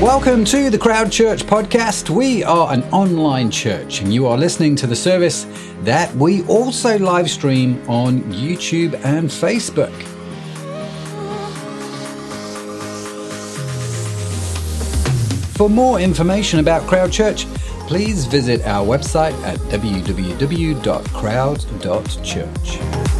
Welcome to the Crowd Church podcast. We are an online church, and you are listening to the service that we also live stream on YouTube and Facebook. For more information about Crowd Church, please visit our website at www.crowd.church.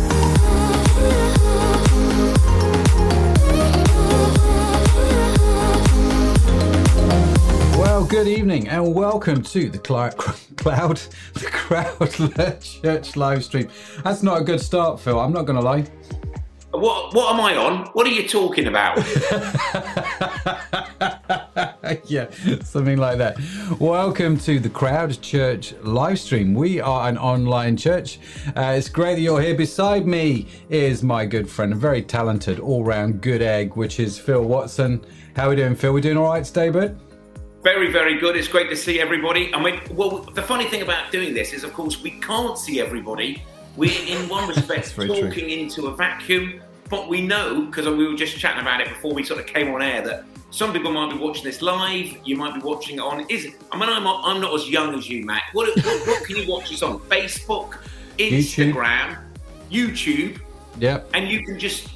good evening and welcome to the Cli- Cloud, the Crowd Church live stream. That's not a good start, Phil. I'm not going to lie. What what am I on? What are you talking about? yeah, something like that. Welcome to the Crowd Church live stream. We are an online church. Uh, it's great that you're here. Beside me is my good friend, a very talented, all-round good egg, which is Phil Watson. How are we doing, Phil? We're doing all right today, bud? Very, very good. It's great to see everybody. I mean, well, the funny thing about doing this is, of course, we can't see everybody. We're in one respect talking true. into a vacuum, but we know because we were just chatting about it before we sort of came on air that some people might be watching this live. You might be watching it on. Is it? I mean, I'm not, I'm not as young as you, Matt. What, what, what can you watch this on? Facebook, Instagram, YouTube, Yep. and you can just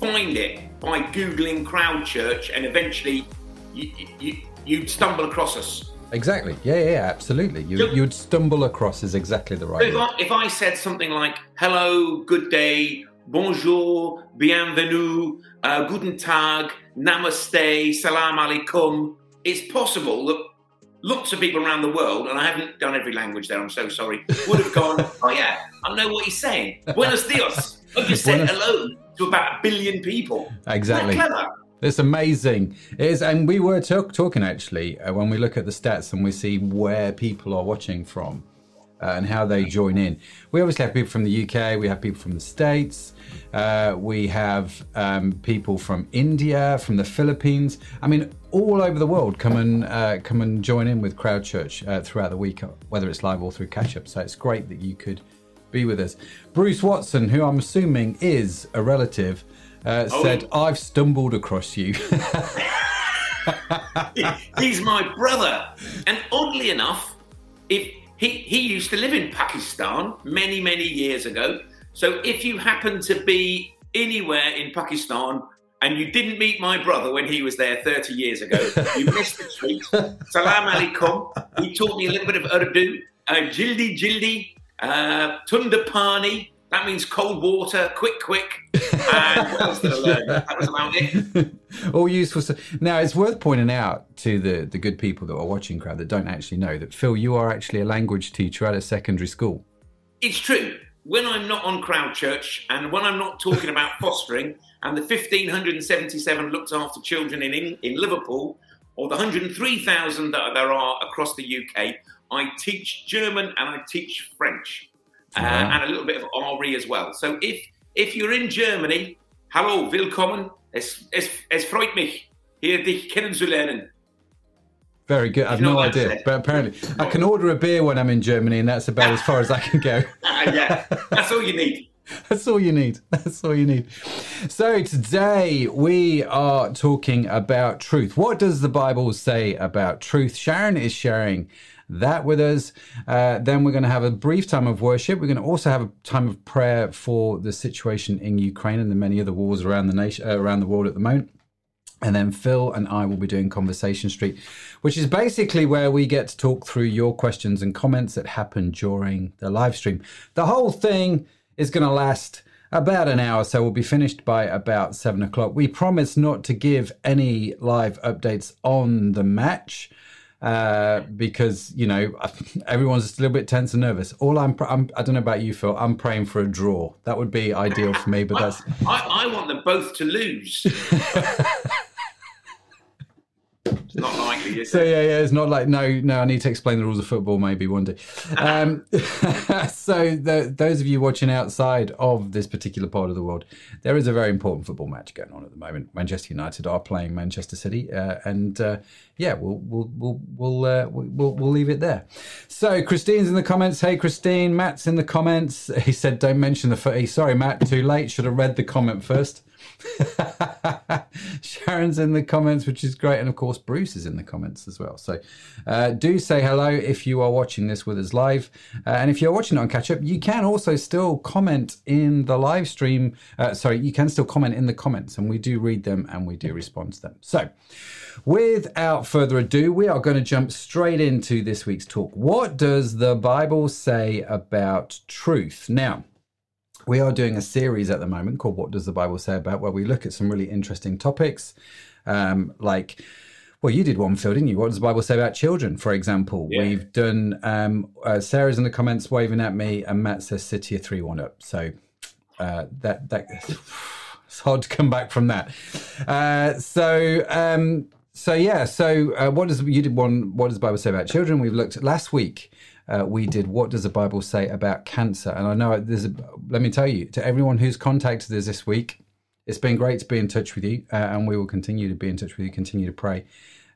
find it by googling Crowd Church, and eventually you you, you stumble across us. Exactly. Yeah, yeah, yeah, absolutely. You, So- you'd stumble across is exactly the right if. I, if I said something like "Hello, good day, bonjour, bienvenue, uh, guten tag, namaste, salam alaikum," it's possible that lots of people around the world, and I haven't done every language there. I'm so sorry. Would have gone, "Oh yeah, I know what he's saying. Buenos dias." I've just said hello to about a billion people. Exactly. It's amazing. It is, and we were talk, talking actually uh, when we look at the stats and we see where people are watching from uh, and how they join in. We obviously have people from the UK, we have people from the States, uh, we have um, people from India, from the Philippines. I mean, all over the world come and uh, come and join in with Crowd Church uh, throughout the week, whether it's live or through catch up. So it's great that you could be with us. Bruce Watson, who I'm assuming is a relative. Uh, Oh. said, I've stumbled across you. He's my brother. And oddly enough, if he, he used to live in Pakistan many, many years ago. So if you happen to be anywhere in Pakistan and you didn't meet my brother when he was there 30 years ago, you missed the treat. Salam alaikum. He taught me a little bit of Urdu. Uh, jildi jildi. Uh, tunda pani. That means cold water, quick, quick. And what else did I learn? That was about it. All useful stuff. Now, it's worth pointing out to the, the good people that are watching crowd that don't actually know that Phil, you are actually a language teacher at a secondary school. It's true. When I'm not on Crowd Church and when I'm not talking about fostering and the 1,577 looked after children in, in, in Liverpool or the 103,000 that there are across the UK, I teach German and I teach French uh, and a little bit of RE as well. So if if you're in Germany, hello, willkommen. Es, es, es freut mich, hier dich kennenzulernen. Very good. I've no idea, said? but apparently I can order a beer when I'm in Germany, and that's about as far as I can go. Ah, yeah, that's all you need. That's all you need. That's all you need. So today we are talking about truth. What does the Bible say about truth? Sharon is sharing that with us. Uh, then we're going to have a brief time of worship. We're going to also have a time of prayer for the situation in Ukraine and the many other wars around the nation, uh, around the world at the moment. And then Phil and I will be doing Conversation Street, which is basically where we get to talk through your questions and comments that happen during the live stream. The whole thing is going to last about an hour, so we'll be finished by about seven o'clock. We promise not to give any live updates on the match uh, because you know everyone's just a little bit tense and nervous. All I'm, I'm, I don't know about you, Phil. I'm praying for a draw. That would be ideal for me, but that's I, I want them both to lose. it's not likely, is So it? yeah, yeah, it's not like no, no. I need to explain the rules of football maybe one day. Um, so the, those of you watching outside of this particular part of the world, there is a very important football match going on at the moment. Manchester United are playing Manchester City, uh, and uh, yeah, we'll we'll we'll we'll, uh, we'll we'll leave it there. So Christine's in the comments. Hey Christine, Matt's in the comments. He said, "Don't mention the footy." Sorry, Matt, too late. Should have read the comment first. Sharon's in the comments, which is great. And of course, Bruce is in the comments as well. So uh, do say hello if you are watching this with us live. Uh, and if you're watching it on catch up, you can also still comment in the live stream. Uh, sorry, you can still comment in the comments, and we do read them and we do respond to them. So without further ado, we are going to jump straight into this week's talk. What does the Bible say about truth? Now, we are doing a series at the moment called What Does the Bible Say About, where we look at some really interesting topics um, like. Well, you did one, Phil, didn't you? What does the Bible say about children, for example? Yeah. We've done, um, uh, Sarah's in the comments waving at me, and Matt says City of 3 1 up. So uh, that, that it's hard to come back from that. Uh, so, um, so yeah, so uh, what does you did one? What does the Bible say about children? We've looked last week uh, we did what does the bible say about cancer and i know there's a, let me tell you to everyone who's contacted us this week it's been great to be in touch with you uh, and we will continue to be in touch with you continue to pray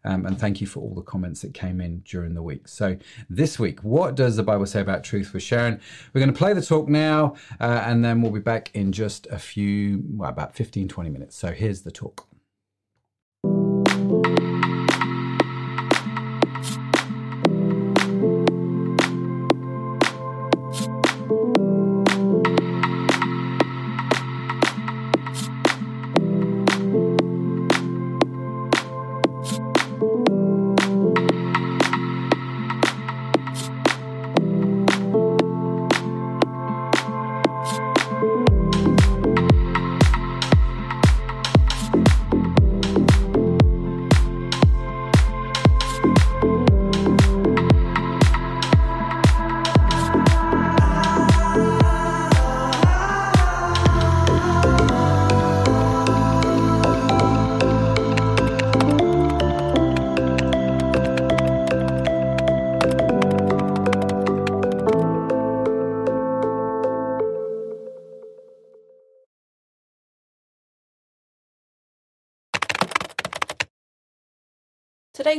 um, and thank you for all the comments that came in during the week. So, this week, what does the Bible say about truth with Sharon? We're going to play the talk now, uh, and then we'll be back in just a few, well, about 15, 20 minutes. So, here's the talk.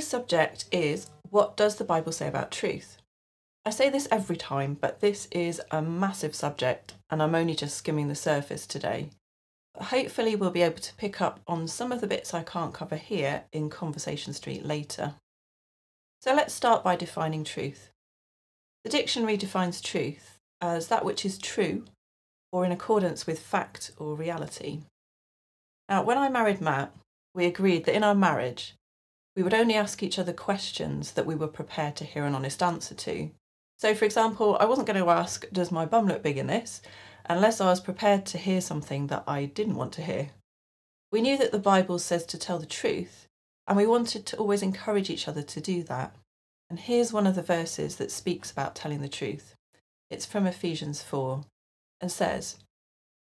Subject is What does the Bible say about truth? I say this every time, but this is a massive subject and I'm only just skimming the surface today. Hopefully, we'll be able to pick up on some of the bits I can't cover here in Conversation Street later. So let's start by defining truth. The dictionary defines truth as that which is true or in accordance with fact or reality. Now, when I married Matt, we agreed that in our marriage, we would only ask each other questions that we were prepared to hear an honest answer to. So, for example, I wasn't going to ask, Does my bum look big in this? unless I was prepared to hear something that I didn't want to hear. We knew that the Bible says to tell the truth, and we wanted to always encourage each other to do that. And here's one of the verses that speaks about telling the truth. It's from Ephesians 4 and says,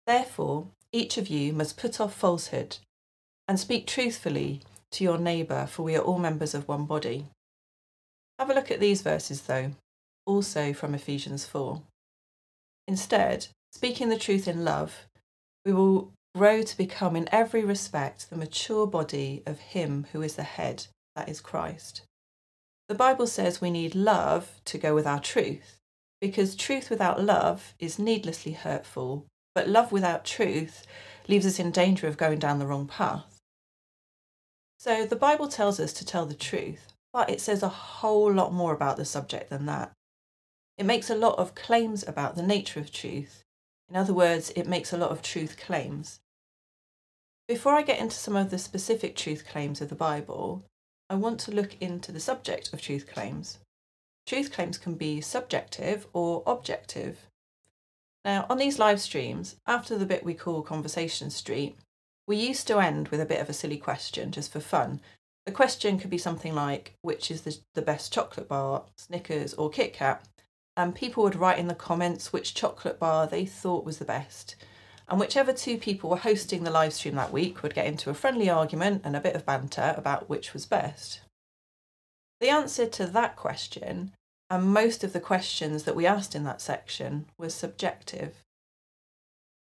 Therefore, each of you must put off falsehood and speak truthfully to your neighbour, for we are all members of one body. Have a look at these verses, though, also from Ephesians 4. Instead, speaking the truth in love, we will grow to become in every respect the mature body of Him who is the head, that is Christ. The Bible says we need love to go with our truth, because truth without love is needlessly hurtful, but love without truth leaves us in danger of going down the wrong path. So the Bible tells us to tell the truth, but it says a whole lot more about the subject than that. It makes a lot of claims about the nature of truth. In other words, it makes a lot of truth claims. Before I get into some of the specific truth claims of the Bible, I want to look into the subject of truth claims. Truth claims can be subjective or objective. Now, on these live streams, after the bit we call Conversation Street, we used to end with a bit of a silly question just for fun. The question could be something like, which is the, the best chocolate bar, Snickers or Kit Kat? And people would write in the comments which chocolate bar they thought was the best. And whichever two people were hosting the live stream that week would get into a friendly argument and a bit of banter about which was best. The answer to that question, and most of the questions that we asked in that section, was subjective.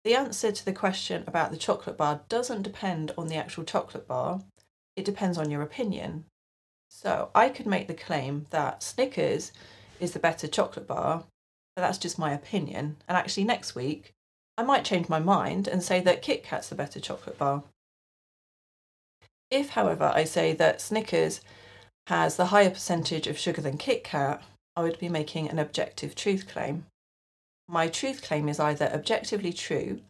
The answer to the question about the chocolate bar doesn't depend on the actual chocolate bar, it depends on your opinion. So I could make the claim that Snickers is the better chocolate bar, but that's just my opinion. And actually, next week, I might change my mind and say that Kit Kat's the better chocolate bar. If, however, I say that Snickers has the higher percentage of sugar than Kit Kat, I would be making an objective truth claim. My truth claim is either objectively true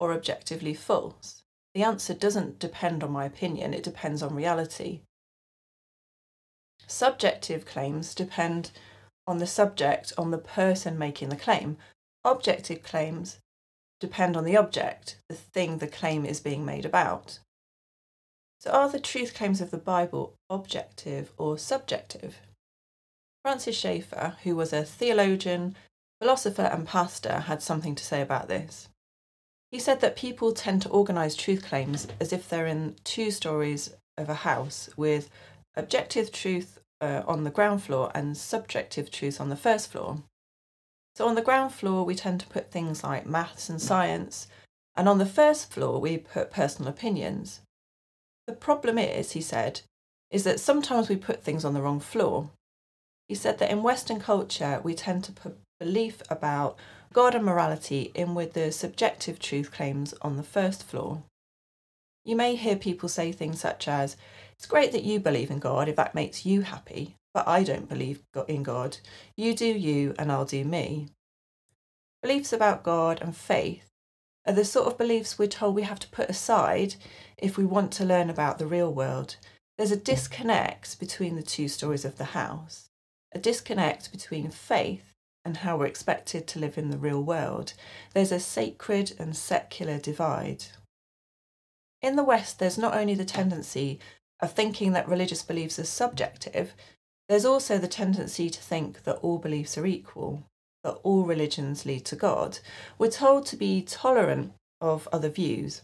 or objectively false. The answer doesn't depend on my opinion, it depends on reality. Subjective claims depend on the subject, on the person making the claim. Objective claims depend on the object, the thing the claim is being made about. So, are the truth claims of the Bible objective or subjective? Francis Schaeffer, who was a theologian, philosopher, and pastor, had something to say about this. He said that people tend to organise truth claims as if they're in two stories of a house with objective truth uh, on the ground floor and subjective truth on the first floor. So on the ground floor, we tend to put things like maths and science, and on the first floor, we put personal opinions. The problem is, he said, is that sometimes we put things on the wrong floor. He said that in Western culture, we tend to put belief about God and morality in with the subjective truth claims on the first floor. You may hear people say things such as, It's great that you believe in God if that makes you happy, but I don't believe in God. You do you, and I'll do me. Beliefs about God and faith are the sort of beliefs we're told we have to put aside if we want to learn about the real world. There's a disconnect between the two stories of the house, a disconnect between faith and how we're expected to live in the real world. There's a sacred and secular divide. In the West, there's not only the tendency of thinking that religious beliefs are subjective, there's also the tendency to think that all beliefs are equal, that all religions lead to God. We're told to be tolerant of other views.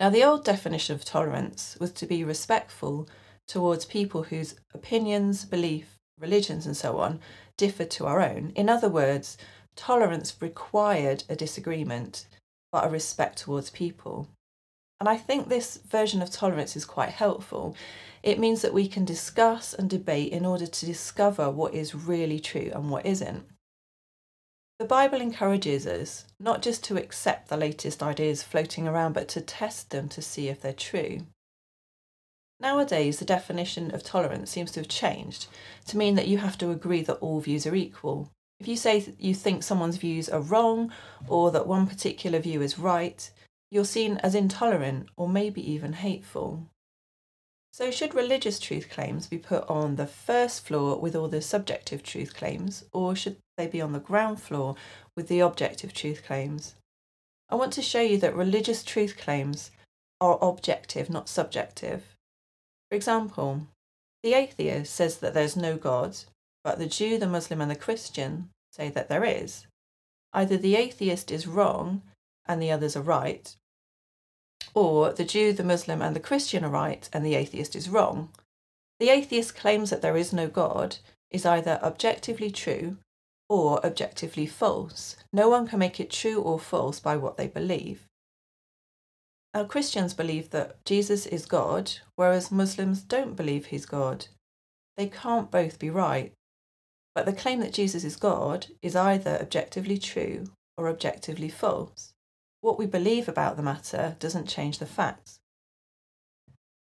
Now, the old definition of tolerance was to be respectful towards people whose opinions, belief, religions, and so on differ to our own. In other words, tolerance required a disagreement, but a respect towards people. And I think this version of tolerance is quite helpful. It means that we can discuss and debate in order to discover what is really true and what isn't. The Bible encourages us not just to accept the latest ideas floating around, but to test them to see if they're true. Nowadays, the definition of tolerance seems to have changed to mean that you have to agree that all views are equal. If you say you think someone's views are wrong or that one particular view is right, you're seen as intolerant or maybe even hateful. So, should religious truth claims be put on the first floor with all the subjective truth claims, or should they be on the ground floor with the objective truth claims? I want to show you that religious truth claims are objective, not subjective. For example, the atheist says that there's no God, but the Jew, the Muslim, and the Christian say that there is. Either the atheist is wrong and the others are right, or the Jew, the Muslim, and the Christian are right and the atheist is wrong. The atheist claims that there is no God is either objectively true or objectively false. No one can make it true or false by what they believe. Now, Christians believe that Jesus is God, whereas Muslims don't believe he's God. They can't both be right. But the claim that Jesus is God is either objectively true or objectively false. What we believe about the matter doesn't change the facts.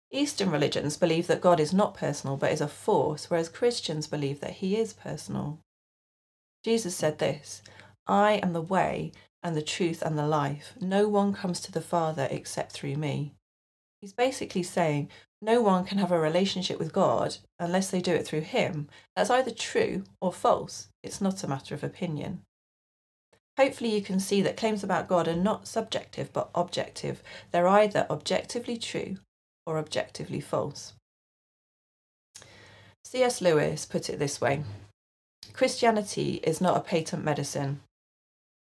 Eastern religions believe that God is not personal but is a force, whereas Christians believe that he is personal. Jesus said this I am the way and the truth and the life. No one comes to the Father except through me. He's basically saying no one can have a relationship with God unless they do it through Him. That's either true or false. It's not a matter of opinion. Hopefully, you can see that claims about God are not subjective but objective. They're either objectively true or objectively false. C.S. Lewis put it this way Christianity is not a patent medicine.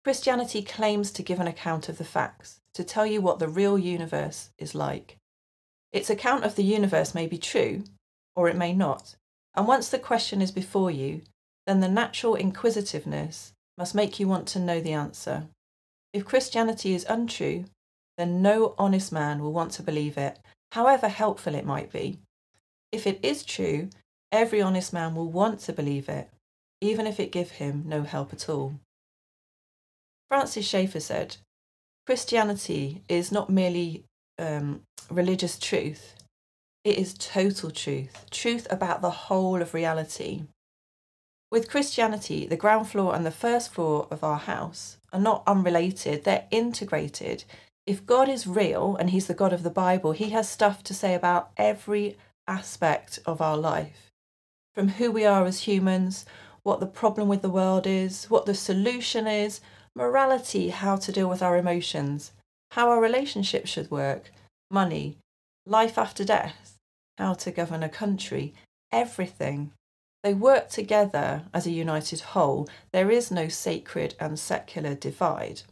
Christianity claims to give an account of the facts, to tell you what the real universe is like. Its account of the universe may be true, or it may not, and once the question is before you, then the natural inquisitiveness must make you want to know the answer. If Christianity is untrue, then no honest man will want to believe it, however helpful it might be. If it is true, every honest man will want to believe it, even if it give him no help at all. Francis Schaeffer said, Christianity is not merely um, religious truth, it is total truth, truth about the whole of reality. With Christianity, the ground floor and the first floor of our house are not unrelated, they're integrated. If God is real and He's the God of the Bible, He has stuff to say about every aspect of our life from who we are as humans, what the problem with the world is, what the solution is, morality, how to deal with our emotions, how our relationships should work, money, life after death, how to govern a country, everything. They work together as a united whole. There is no sacred and secular divide.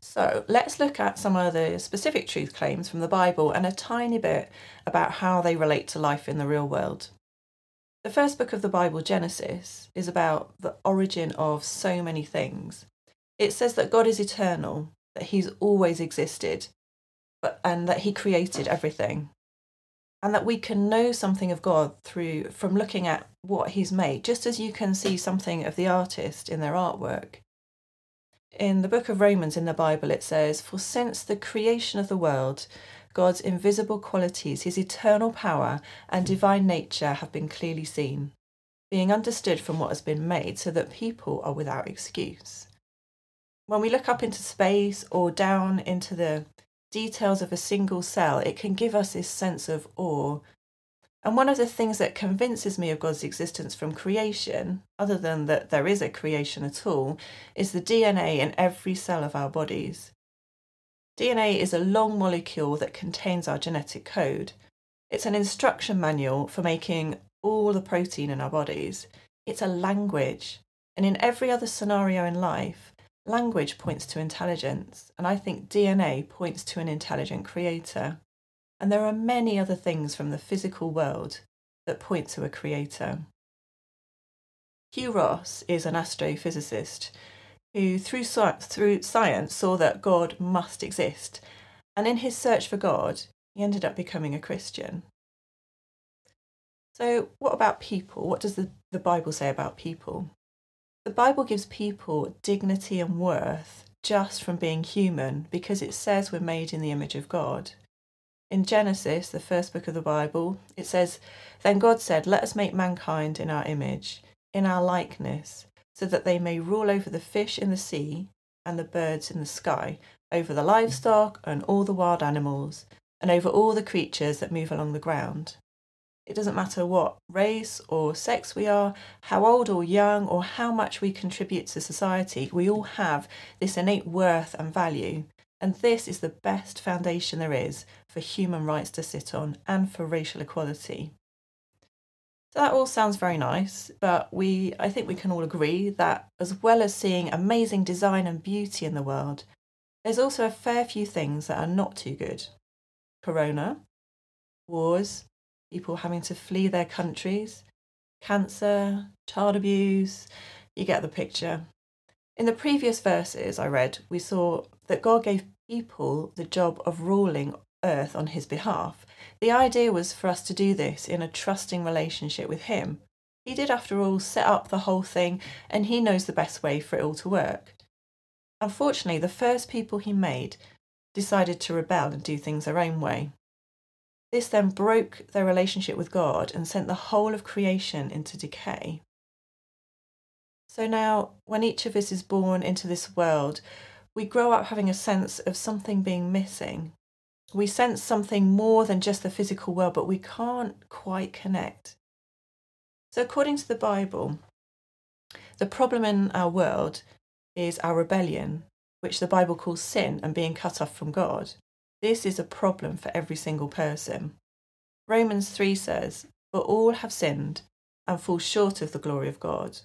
So let's look at some of the specific truth claims from the Bible and a tiny bit about how they relate to life in the real world. The first book of the Bible, Genesis, is about the origin of so many things. It says that God is eternal, that He's always existed, but, and that He created everything. And that we can know something of God through from looking at what He's made, just as you can see something of the artist in their artwork. In the book of Romans in the Bible, it says, For since the creation of the world, God's invisible qualities, his eternal power, and divine nature have been clearly seen, being understood from what has been made, so that people are without excuse. When we look up into space or down into the details of a single cell, it can give us this sense of awe. And one of the things that convinces me of God's existence from creation, other than that there is a creation at all, is the DNA in every cell of our bodies. DNA is a long molecule that contains our genetic code. It's an instruction manual for making all the protein in our bodies. It's a language. And in every other scenario in life, language points to intelligence. And I think DNA points to an intelligent creator. And there are many other things from the physical world that point to a creator. Hugh Ross is an astrophysicist who, through, through science, saw that God must exist. And in his search for God, he ended up becoming a Christian. So, what about people? What does the, the Bible say about people? The Bible gives people dignity and worth just from being human because it says we're made in the image of God. In Genesis, the first book of the Bible, it says, Then God said, Let us make mankind in our image, in our likeness, so that they may rule over the fish in the sea and the birds in the sky, over the livestock and all the wild animals, and over all the creatures that move along the ground. It doesn't matter what race or sex we are, how old or young, or how much we contribute to society, we all have this innate worth and value. And this is the best foundation there is for human rights to sit on and for racial equality. So that all sounds very nice, but we I think we can all agree that as well as seeing amazing design and beauty in the world, there's also a fair few things that are not too good. Corona, wars, people having to flee their countries, cancer, child abuse, you get the picture. In the previous verses I read, we saw that God gave people the job of ruling earth on his behalf. The idea was for us to do this in a trusting relationship with him. He did, after all, set up the whole thing, and he knows the best way for it all to work. Unfortunately, the first people he made decided to rebel and do things their own way. This then broke their relationship with God and sent the whole of creation into decay. So now, when each of us is born into this world, we grow up having a sense of something being missing, we sense something more than just the physical world, but we can't quite connect. So, according to the Bible, the problem in our world is our rebellion, which the Bible calls sin and being cut off from God. This is a problem for every single person. Romans 3 says, For all have sinned and fall short of the glory of God.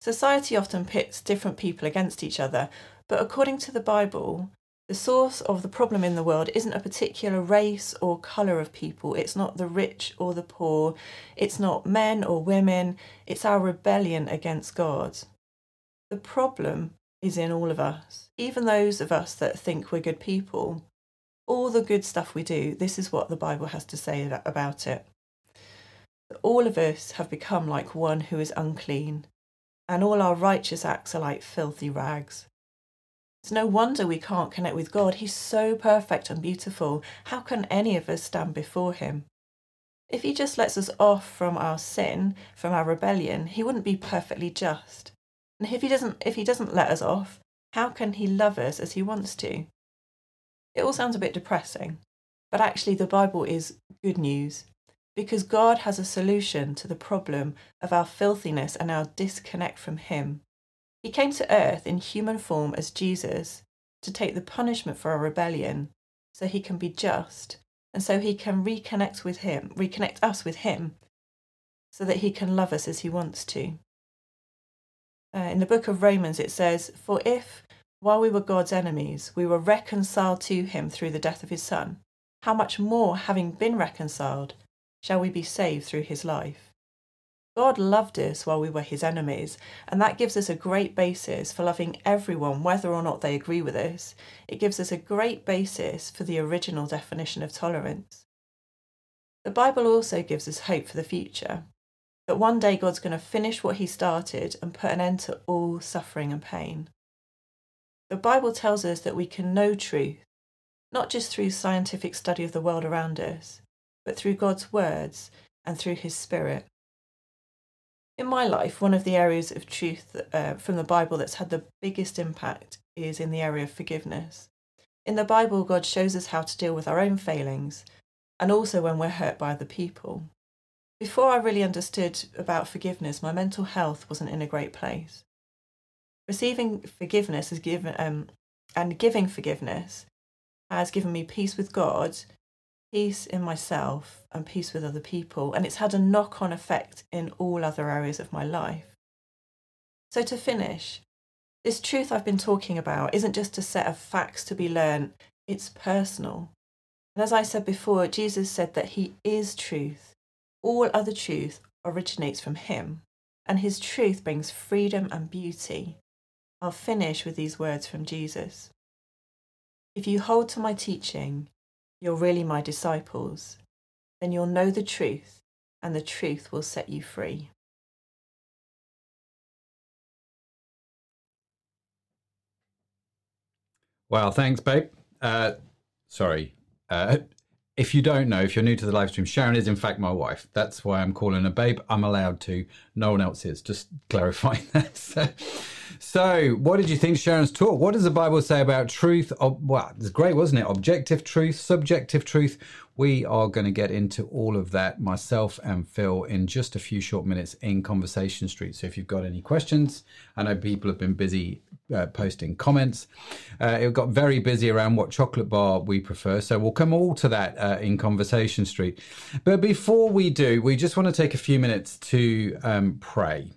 Society often pits different people against each other, but according to the Bible, the source of the problem in the world isn't a particular race or colour of people. It's not the rich or the poor. It's not men or women. It's our rebellion against God. The problem is in all of us, even those of us that think we're good people. All the good stuff we do, this is what the Bible has to say about it. All of us have become like one who is unclean, and all our righteous acts are like filthy rags. It's no wonder we can't connect with God. He's so perfect and beautiful. How can any of us stand before Him? If He just lets us off from our sin, from our rebellion, He wouldn't be perfectly just. And if He doesn't, if He doesn't let us off, how can He love us as He wants to? It all sounds a bit depressing, but actually, the Bible is good news because God has a solution to the problem of our filthiness and our disconnect from Him. He came to earth in human form as Jesus to take the punishment for our rebellion so he can be just and so he can reconnect with him, reconnect us with him so that he can love us as he wants to. Uh, in the book of Romans, it says, For if, while we were God's enemies, we were reconciled to him through the death of his Son, how much more, having been reconciled, shall we be saved through his life? God loved us while we were his enemies, and that gives us a great basis for loving everyone, whether or not they agree with us. It gives us a great basis for the original definition of tolerance. The Bible also gives us hope for the future that one day God's going to finish what he started and put an end to all suffering and pain. The Bible tells us that we can know truth, not just through scientific study of the world around us, but through God's words and through his Spirit. In my life, one of the areas of truth uh, from the Bible that's had the biggest impact is in the area of forgiveness. In the Bible, God shows us how to deal with our own failings and also when we're hurt by other people. Before I really understood about forgiveness, my mental health wasn't in a great place. Receiving forgiveness has given, um, and giving forgiveness has given me peace with God peace in myself and peace with other people. And it's had a knock on effect in all other areas of my life. So, to finish, this truth I've been talking about isn't just a set of facts to be learned, it's personal. And as I said before, Jesus said that He is truth. All other truth originates from Him, and His truth brings freedom and beauty. I'll finish with these words from Jesus. If you hold to my teaching, you're really my disciples, then you'll know the truth, and the truth will set you free. Well, thanks, babe. Uh, sorry. Uh, if you don't know, if you're new to the live stream, Sharon is in fact my wife. That's why I'm calling her babe. I'm allowed to. No one else is. Just clarifying that. So, so, what did you think Sharon's talk? What does the Bible say about truth? Oh, well, it's great, wasn't it? Objective truth, subjective truth. We are going to get into all of that, myself and Phil, in just a few short minutes in Conversation Street. So, if you've got any questions, I know people have been busy uh, posting comments. Uh, it got very busy around what chocolate bar we prefer. So, we'll come all to that uh, in Conversation Street. But before we do, we just want to take a few minutes to um, pray.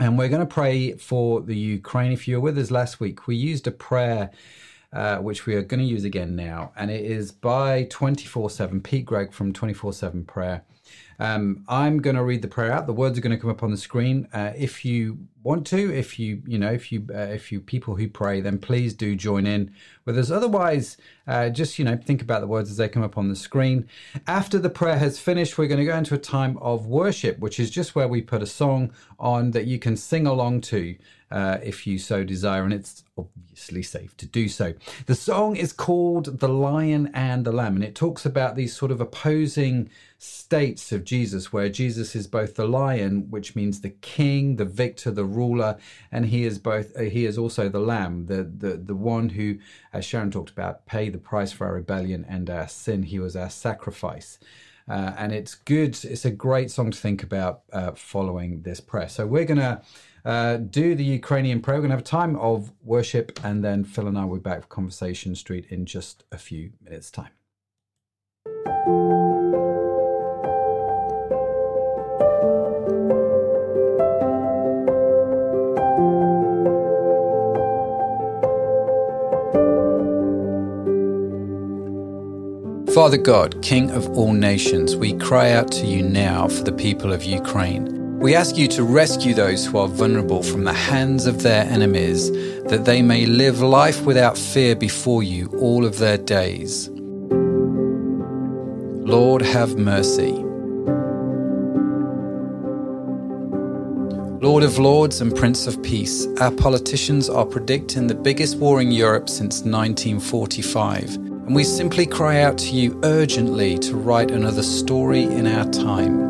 And we're going to pray for the Ukraine. If you were with us last week, we used a prayer uh, which we are going to use again now. And it is by 24 7, Pete Greig from 24 7 Prayer. Um, I'm going to read the prayer out. The words are going to come up on the screen. Uh, if you want to, if you you know, if you uh, if you people who pray, then please do join in with us. Otherwise, uh, just you know, think about the words as they come up on the screen. After the prayer has finished, we're going to go into a time of worship, which is just where we put a song on that you can sing along to uh, if you so desire, and it's obviously safe to do so. The song is called The Lion and the Lamb, and it talks about these sort of opposing states of Jesus, where Jesus is both the lion, which means the king, the victor, the ruler, and he is both. Uh, he is also the lamb, the the the one who, as Sharon talked about, paid the price for our rebellion and our sin. He was our sacrifice. Uh, and it's good. It's a great song to think about uh, following this prayer. So we're gonna uh, do the Ukrainian prayer. We're gonna have a time of worship, and then Phil and I will be back for Conversation Street in just a few minutes' time. Father God, King of all nations, we cry out to you now for the people of Ukraine. We ask you to rescue those who are vulnerable from the hands of their enemies, that they may live life without fear before you all of their days. Lord, have mercy. Lord of Lords and Prince of Peace, our politicians are predicting the biggest war in Europe since 1945, and we simply cry out to you urgently to write another story in our time.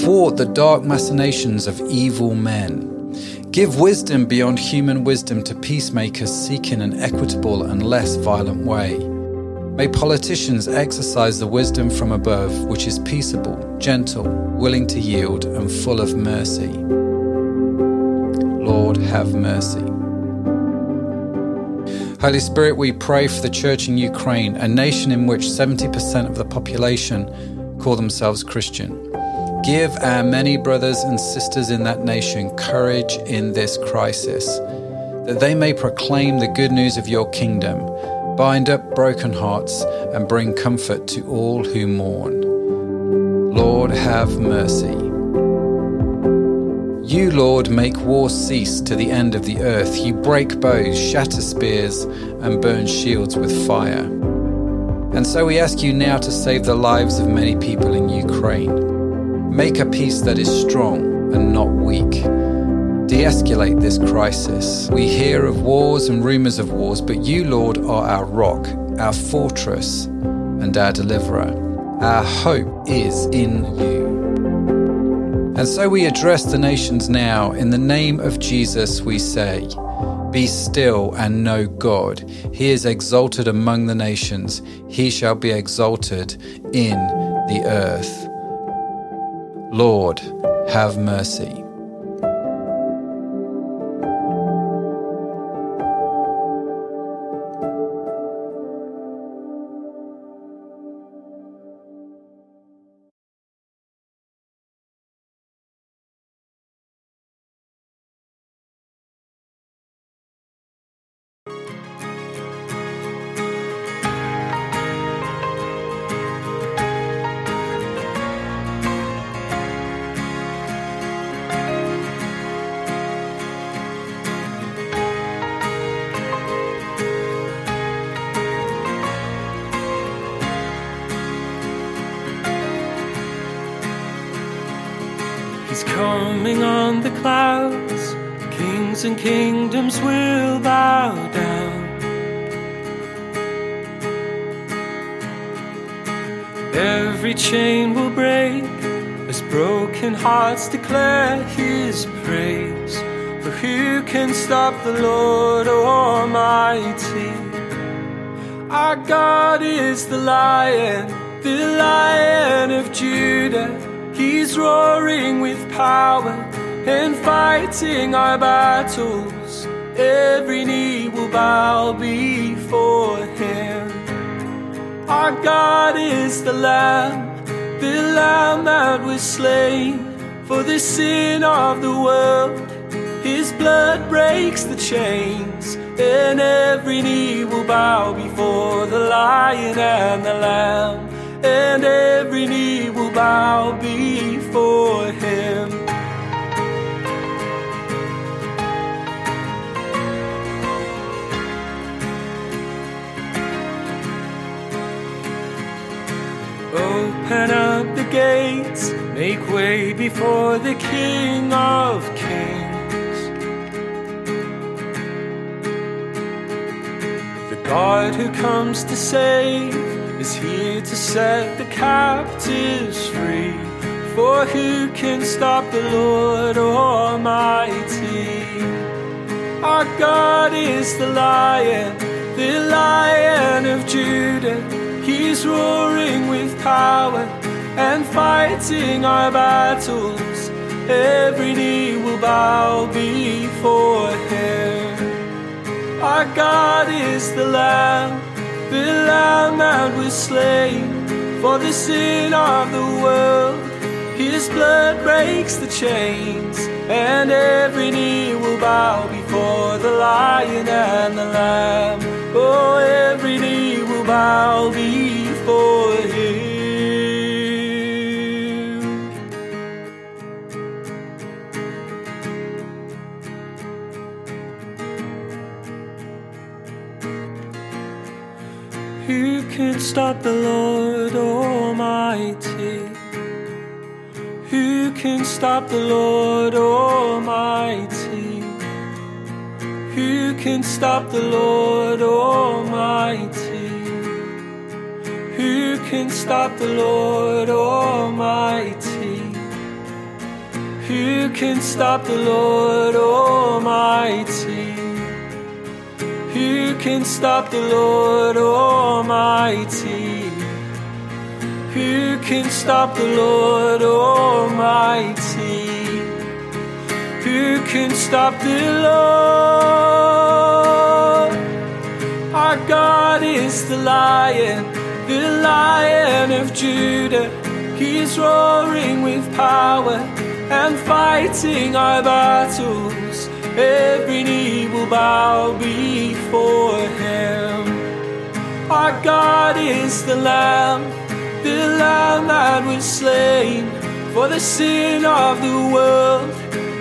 Thwart the dark machinations of evil men. Give wisdom beyond human wisdom to peacemakers seeking an equitable and less violent way. May politicians exercise the wisdom from above, which is peaceable, gentle, willing to yield, and full of mercy. Lord, have mercy. Holy Spirit, we pray for the church in Ukraine, a nation in which 70% of the population call themselves Christian. Give our many brothers and sisters in that nation courage in this crisis, that they may proclaim the good news of your kingdom bind up broken hearts, and bring comfort to all who mourn. Lord, have mercy. You, Lord, make war cease to the end of the earth. You break bows, shatter spears, and burn shields with fire. And so we ask you now to save the lives of many people in Ukraine. Make a peace that is strong and not weak de escalate this crisis. We hear of wars and rumours of wars, but you, Lord, are our rock, our fortress, and our deliverer. Our hope is in you. And so we address the nations now. In the name of Jesus, we say, Be still and know God. He is exalted among the nations, he shall be exalted in the earth. Lord, have mercy. And kingdoms will bow down. Every chain will break as broken hearts declare his praise. For who can stop the Lord Almighty? Our God is the lion, the lion of Judah. He's roaring with power and fighting our battles. Every knee will bow before him. Our God is the Lamb, the Lamb that was slain for the sin of the world. His blood breaks the chains, and every knee will bow before the Lion and the Lamb and every knee will bow before him. Open up the gates, make way before the King of Kings. The God who comes to save is here to set the captives free. For who can stop the Lord Almighty? Our God is the lion, the lion of Judah. He's roaring with power and fighting our battles. Every knee will bow before him. Our God is the Lamb the lamb that was slain for the sin of the world. His blood breaks the chains, and every knee will bow before the lion and the lamb. Oh, every knee will bow before him. Who can stop the Lord Almighty? Who can stop the Lord Almighty? Who can stop the Lord Almighty? Who can stop the Lord Almighty? Who can stop the Lord Almighty? Who can stop the Lord Almighty? Who can stop the Lord Almighty? Who can stop the Lord? Our God is the lion, the lion of Judah. He's roaring with power and fighting our battles. Every knee will bow before him. Our God is the Lamb, the Lamb that was slain for the sin of the world.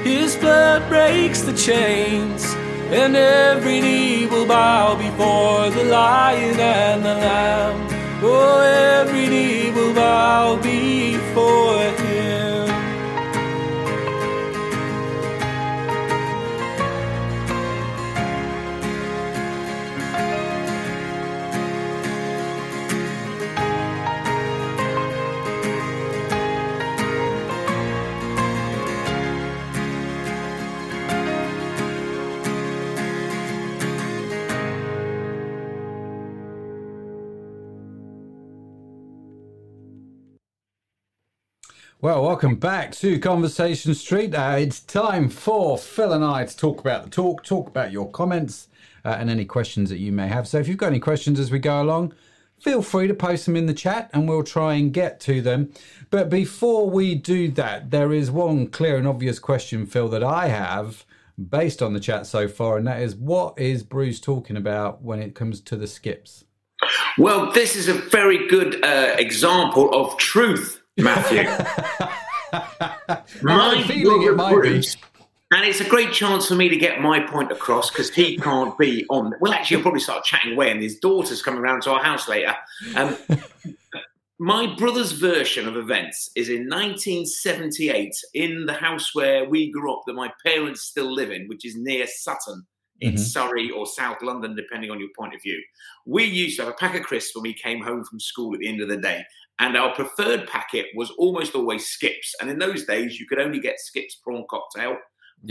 His blood breaks the chains, and every knee will bow before the Lion and the Lamb. Oh, every knee will bow before Well, welcome back to Conversation Street. Uh, it's time for Phil and I to talk about the talk, talk about your comments uh, and any questions that you may have. So if you've got any questions as we go along, feel free to post them in the chat and we'll try and get to them. But before we do that, there is one clear and obvious question, Phil, that I have based on the chat so far, and that is what is Bruce talking about when it comes to the skips? Well, this is a very good uh, example of truth, Matthew. My feeling it might be. And it's a great chance for me to get my point across because he can't be on. Well, actually, I'll probably start chatting away, and his daughter's coming around to our house later. Um, my brother's version of events is in 1978 in the house where we grew up, that my parents still live in, which is near Sutton in Mhm. Surrey or South London, depending on your point of view. We used to have a pack of crisps when we came home from school at the end of the day. And our preferred packet was almost always Skips. And in those days, you could only get Skips prawn cocktail.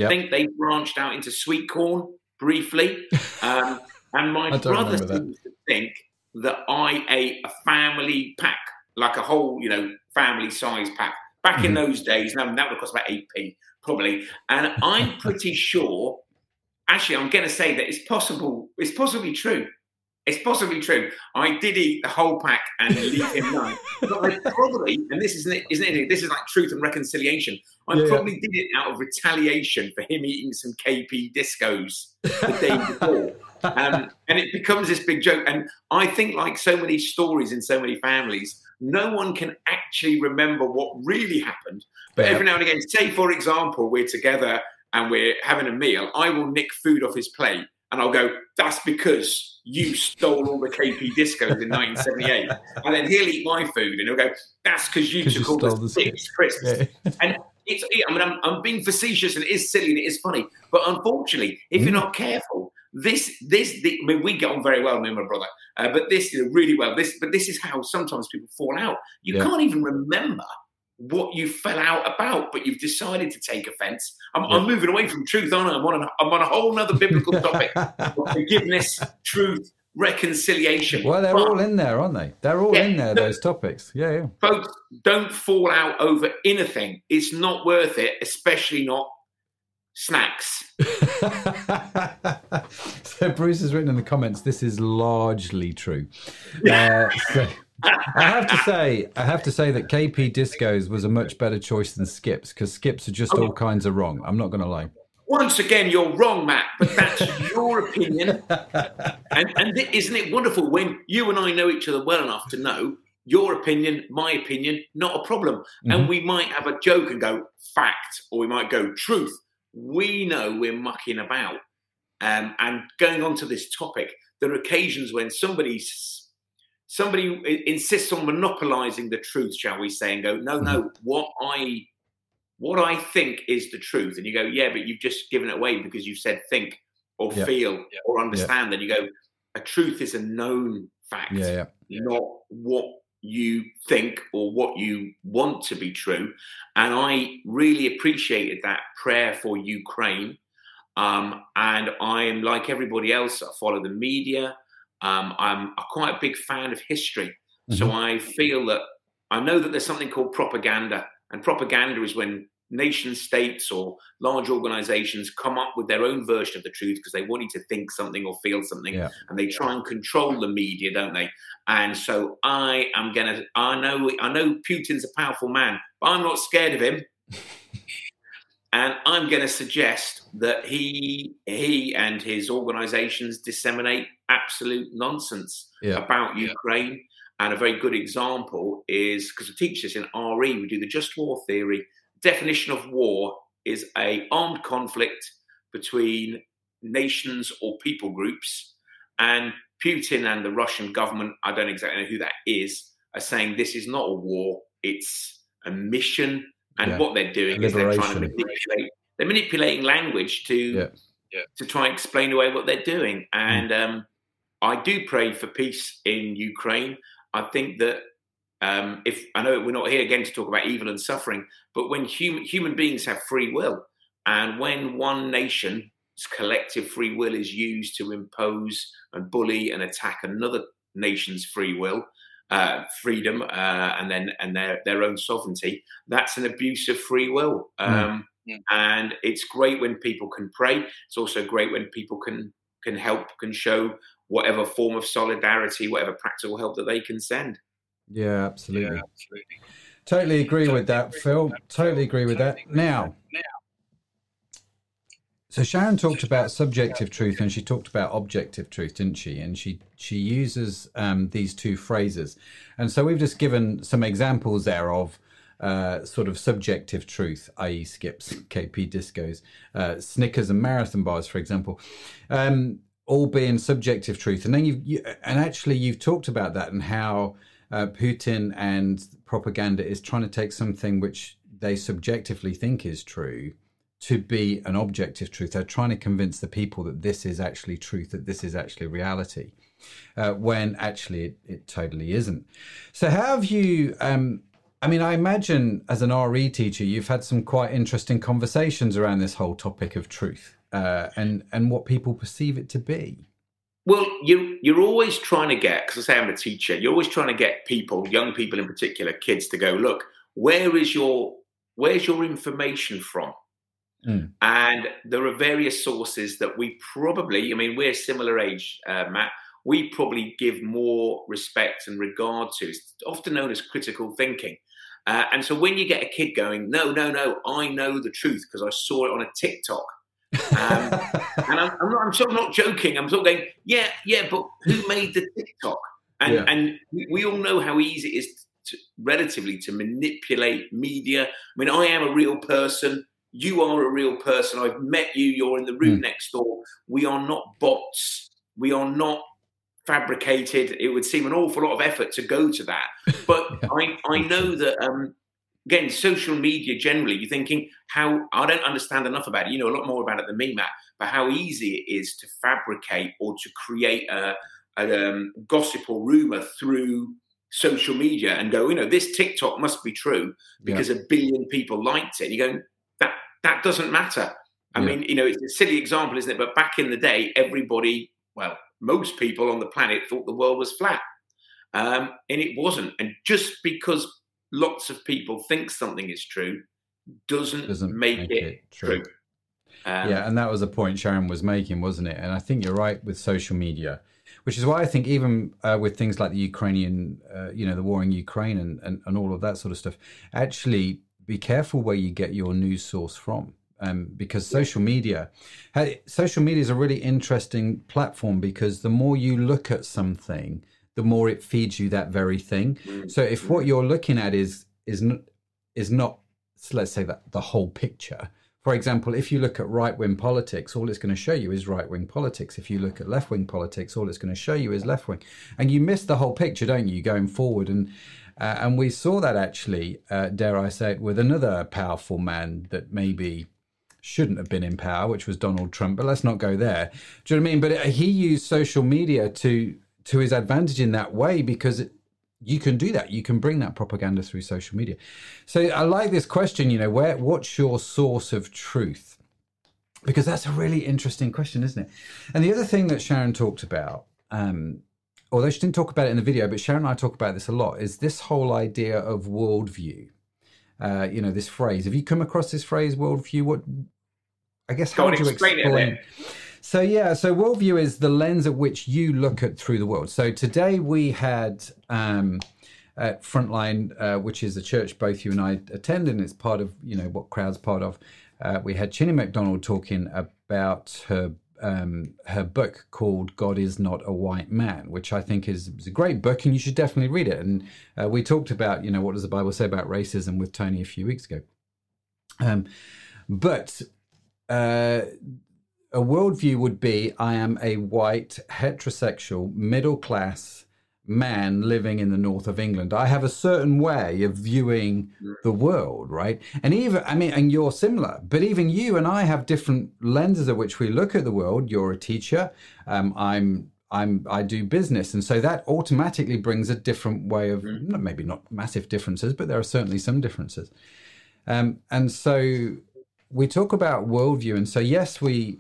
I think they branched out into sweet corn briefly. Um, and my brother seems to think that I ate a family pack, like a whole, you know, family size pack. Back in Mhm. those days, now that would cost about 8p, probably. And I'm pretty sure, actually, I'm going to say that it's possible, it's possibly true. It's possibly true. I did eat the whole pack and leave him none. But I probably, and this isn't isn't it? This is like truth and reconciliation. I Yeah, yeah. probably did it out of retaliation for him eating some KP discos the day before. Um, and it becomes this big joke. And I think, like so many stories in so many families, no one can actually remember what really happened. But Yeah. every now and again, say for example, we're together and we're having a meal, I will nick food off his plate and I'll go, that's because you stole all the KP discos in 1978. And then he'll eat my food and he'll go, that's because you took all stole the Skips crisps. Yeah. And it's, I mean, I'm, I'm being facetious and it is silly and it is funny. But unfortunately, if you're Mm. not careful, this, this, the, I mean, we get on very well, me and my brother, uh, but this, you know, really well. This, but this is how sometimes people fall out. You Yeah. can't even remember what you fell out about, but you've decided to take offense. I'm, I'm moving away from truth, aren't I? I'm on a, I'm on a whole other biblical topic forgiveness, truth, reconciliation. well, they're But- all in there, aren't they? They're all Yeah. in there, those topics. Yeah, yeah. folks don't fall out over anything it's not worth it especially not snacks so Bruce has written in the comments, this is largely true. Uh, so I have to say, I have to say that KP Discos was a much better choice than Skips because Skips are just all kinds of wrong. I'm not going to lie. once again you're wrong matt but that's your opinion and, and isn't it wonderful when you and i know each other well enough to know your opinion my opinion not a problem Mhm. and we might have a joke and go fact or we might go truth we know we're mucking about um, and going on to this topic there are occasions when somebody s- somebody insists on monopolizing the truth shall we say and go no no what i what I think is the truth. And you go, yeah, but you've just given it away because you said think or Yeah. feel Yeah. or understand. And you go, a truth is a known fact, Yeah, yeah. not what you think or what you want to be true. And I really appreciated that prayer for Ukraine. Um, and I'm like everybody else, I follow the media. Um, I'm a, quite a big fan of history. So I feel that I know that there's something called propaganda, and propaganda is when nation states or large organizations come up with their own version of the truth because they want you to think something or feel something Yeah. and they try and control the media don't they and so i am gonna i know i know putin's a powerful man but i'm not scared of him and i'm going to suggest that he he and his organizations disseminate absolute nonsense Yeah. about ukraine. And a very good example is because we teach this in re we do the just war theory. Definition of war is a armed conflict between nations or people groups. And putin and the russian government i don't exactly know who that is are saying this is not a war it's a mission and Yeah. what they're doing is they're trying to manipulate they're manipulating language to Yeah. to try and explain away what they're doing. And um, i do pray for peace in ukraine. I think that um, if I know we're not here again to talk about evil and suffering, but when human human beings have free will, and when one nation's collective free will is used to impose and bully and attack another nation's free will, uh, freedom, uh, and then and their their own sovereignty, that's an abuse of free will. Um, And it's great when people can pray. It's also great when people can can help, can show whatever form of solidarity, whatever practical help that they can send. Yeah, absolutely. Totally agree with that, Phil. Totally agree with that. Now, so Sharon talked about subjective truth and she talked about objective truth, didn't she? And she she uses um, these two phrases, and so we've just given some examples there of uh, sort of subjective truth, i.e., skips, KP discos, uh, Snickers, and marathon bars, for example. Um, all being subjective truth, and then you've you, and actually you've talked about that and how uh, Putin and propaganda is trying to take something which they subjectively think is true to be an objective truth. They're trying to convince the people that this is actually truth, that this is actually reality, uh, when actually it, it totally isn't. So, how have you? Um, I mean, I imagine as an RE teacher, you've had some quite interesting conversations around this whole topic of truth uh, and and what people perceive it to be. Well, you you're always trying to get because I say I'm a teacher. You're always trying to get people, young people in particular, kids, to go look. Where is your where's your information from? Mm. And there are various sources that we probably, I mean, we're similar age, uh, Matt. We probably give more respect and regard to. It's often known as critical thinking. Uh, and so when you get a kid going, no, no, no, I know the truth because I saw it on a TikTok. Um, and I'm, I'm, not, I'm sort of not joking. I'm sort of going, yeah, yeah, but who made the TikTok? And Yeah. and we- all know how easy it is to, relatively to manipulate media. I mean, I am a real person. You are a real person. I've met you. You're in the room Mm. next door. We are not bots. We are not fabricated. It would seem an awful lot of effort to go to that. But I, I know that um, again, social media generally, you're thinking how I don't understand enough about it. You know a lot more about it than me, Matt. But how easy it is to fabricate or to create a, a um, gossip or rumor through social media and go, you know, this TikTok must be true because a billion people liked it. You go, that doesn't matter. I Yeah. mean, you know, it's a silly example, isn't it? But back in the day, everybody, well, most people on the planet thought the world was flat, um, and it wasn't. And just because lots of people think something is true doesn't, Doesn't make, make it, it true. true. Um, yeah, and that was a point Sharon was making, wasn't it? And I think you're right with social media, which is why I think even uh, with things like the Ukrainian, uh, you know, the war in Ukraine and, and, and all of that sort of stuff, actually be careful where you get your news source from. Um, because social media, hey, social media is a really interesting platform because the more you look at something, the more it feeds you that very thing. Mm. So if what you're looking at is is not is not let's say that the whole picture. For example, if you look at right wing politics, all it's going to show you is right wing politics. If you look at left wing politics, all it's going to show you is left wing, and you miss the whole picture, don't you, going forward? And Uh, and we saw that actually, uh, dare I say it, with another powerful man that maybe shouldn't have been in power, which was Donald Trump. But let's not go there. Do you know what I mean? But uh, he used social media to to his advantage in that way because it, you can do that. You can bring that propaganda through social media. So I like this question. You know, where what's your source of truth? Because that's a really interesting question, isn't it? And the other thing that Sharon talked about, um, although she didn't talk about it in the video, but Sharon and I talk about this a lot, is this whole idea of worldview. Uh, you know, this phrase. Have you come across this phrase, worldview? What I guess how would you explain? explain so yeah, so worldview is the lens at which you look at through the world. So today we had um, at Frontline, uh, which is a church both you and I attend, and it's part of you know what crowd's part of. Uh, we had Chine McDonald talking about her um, her book called "God Is Not a White Man," which I think is, is a great book, and you should definitely read it. And uh, we talked about you know what does the Bible say about racism with Tony a few weeks ago. Um, but uh, a worldview would be I am a white, heterosexual, middle class man living in the north of England. I have a certain way of viewing the world, right? And even, I mean, and you're similar, but even you and I have different lenses at which we look at the world. You're a teacher. Um, I'm I'm I do business, and so that automatically brings a different way of mm-hmm. maybe not massive differences, but there are certainly some differences. Um, and so we talk about worldview, and so yes, we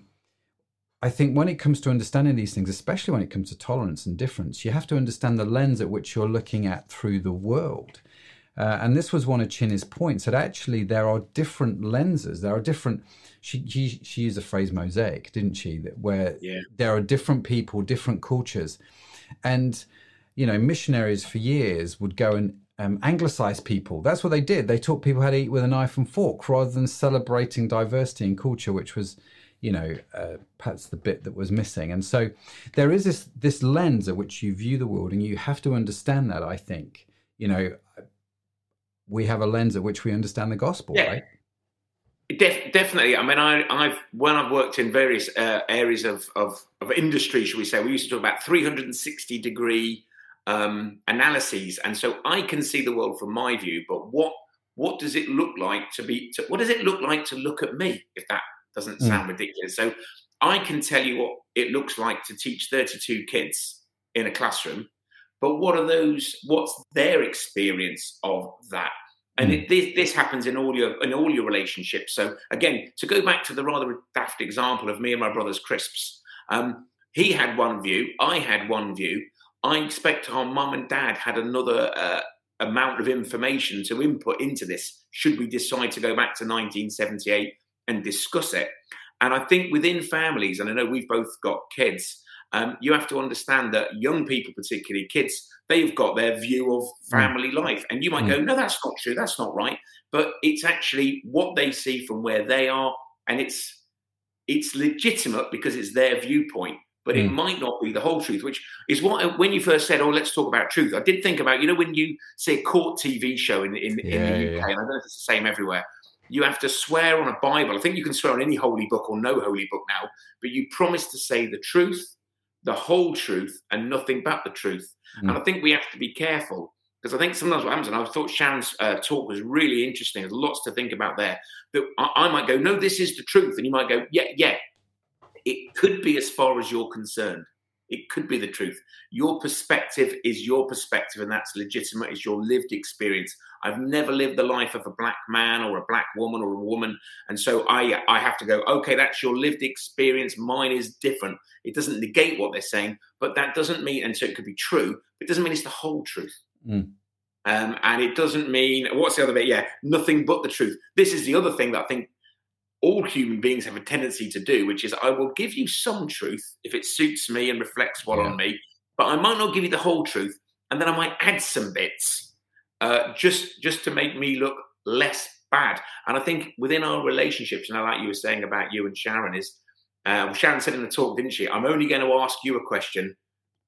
I think when it comes to understanding these things, especially when it comes to tolerance and difference, you have to understand the lens at which you're looking at through the world. Uh, and this was one of Chine's points that actually there are different lenses. There are different. She she, she used the phrase mosaic, didn't she? That where yeah. there are different people, different cultures, and you know missionaries for years would go and um, anglicize people. That's what they did. They taught people how to eat with a knife and fork rather than celebrating diversity in culture, which was you know, uh, perhaps the bit that was missing. And so there is this this lens at which you view the world, and you have to understand that. I think, you know, we have a lens at which we understand the gospel, yeah. right? Def- definitely. I mean, I, have when I've worked in various uh, areas of, of, of industry, should we say, we used to talk about 360 degree um, analyses, and so I can see the world from my view. But what what does it look like to be? To, what does it look like to look at me? If that doesn't mm. sound ridiculous. So I can tell you what it looks like to teach 32 kids in a classroom, but what are those? What's their experience of that? And mm. it, this, this, happens in all your in all your relationships. So again, to go back to the rather daft example of me and my brother's crisps, um, he had one view, I had one view. I expect our mum and dad had another uh, amount of information to input into this. Should we decide to go back to 1978 and discuss it. And I think within families, and I know we've both got kids, um, you have to understand that young people, particularly kids, they've got their view of mm. family life. And you might go, no, that's not true. That's not right. But it's actually what they see from where they are. And it's it's legitimate because it's their viewpoint but mm. it might not be the whole truth, which is what when you first said, "Oh, let's talk about truth." I did think about you know when you see a court TV show in in, yeah, in the UK, yeah. and I don't know if it's the same everywhere you have to swear on a Bible. I think you can swear on any holy book or no holy book now, but you promise to say the truth, the whole truth, and nothing but the truth. Mm. And I think we have to be careful because I think sometimes what happens, and I thought Sharon's uh, talk was really interesting. There's lots to think about there. That I, I might go, no, this is the truth, and you might go, yeah, yeah. It could be as far as you're concerned. It could be the truth. Your perspective is your perspective, and that's legitimate. It's your lived experience. I've never lived the life of a black man or a black woman or a woman, and so I I have to go. Okay, that's your lived experience. Mine is different. It doesn't negate what they're saying, but that doesn't mean, and so it could be true. It doesn't mean it's the whole truth. Mm. Um, and it doesn't mean what's the other bit? Yeah, nothing but the truth. This is the other thing that I think all human beings have a tendency to do, which is I will give you some truth if it suits me and reflects well yeah. on me, but I might not give you the whole truth, and then I might add some bits uh, just just to make me look less bad. And I think within our relationships, and I like you were saying about you and Sharon is, uh, well, Sharon said in the talk, didn't she? I'm only going to ask you a question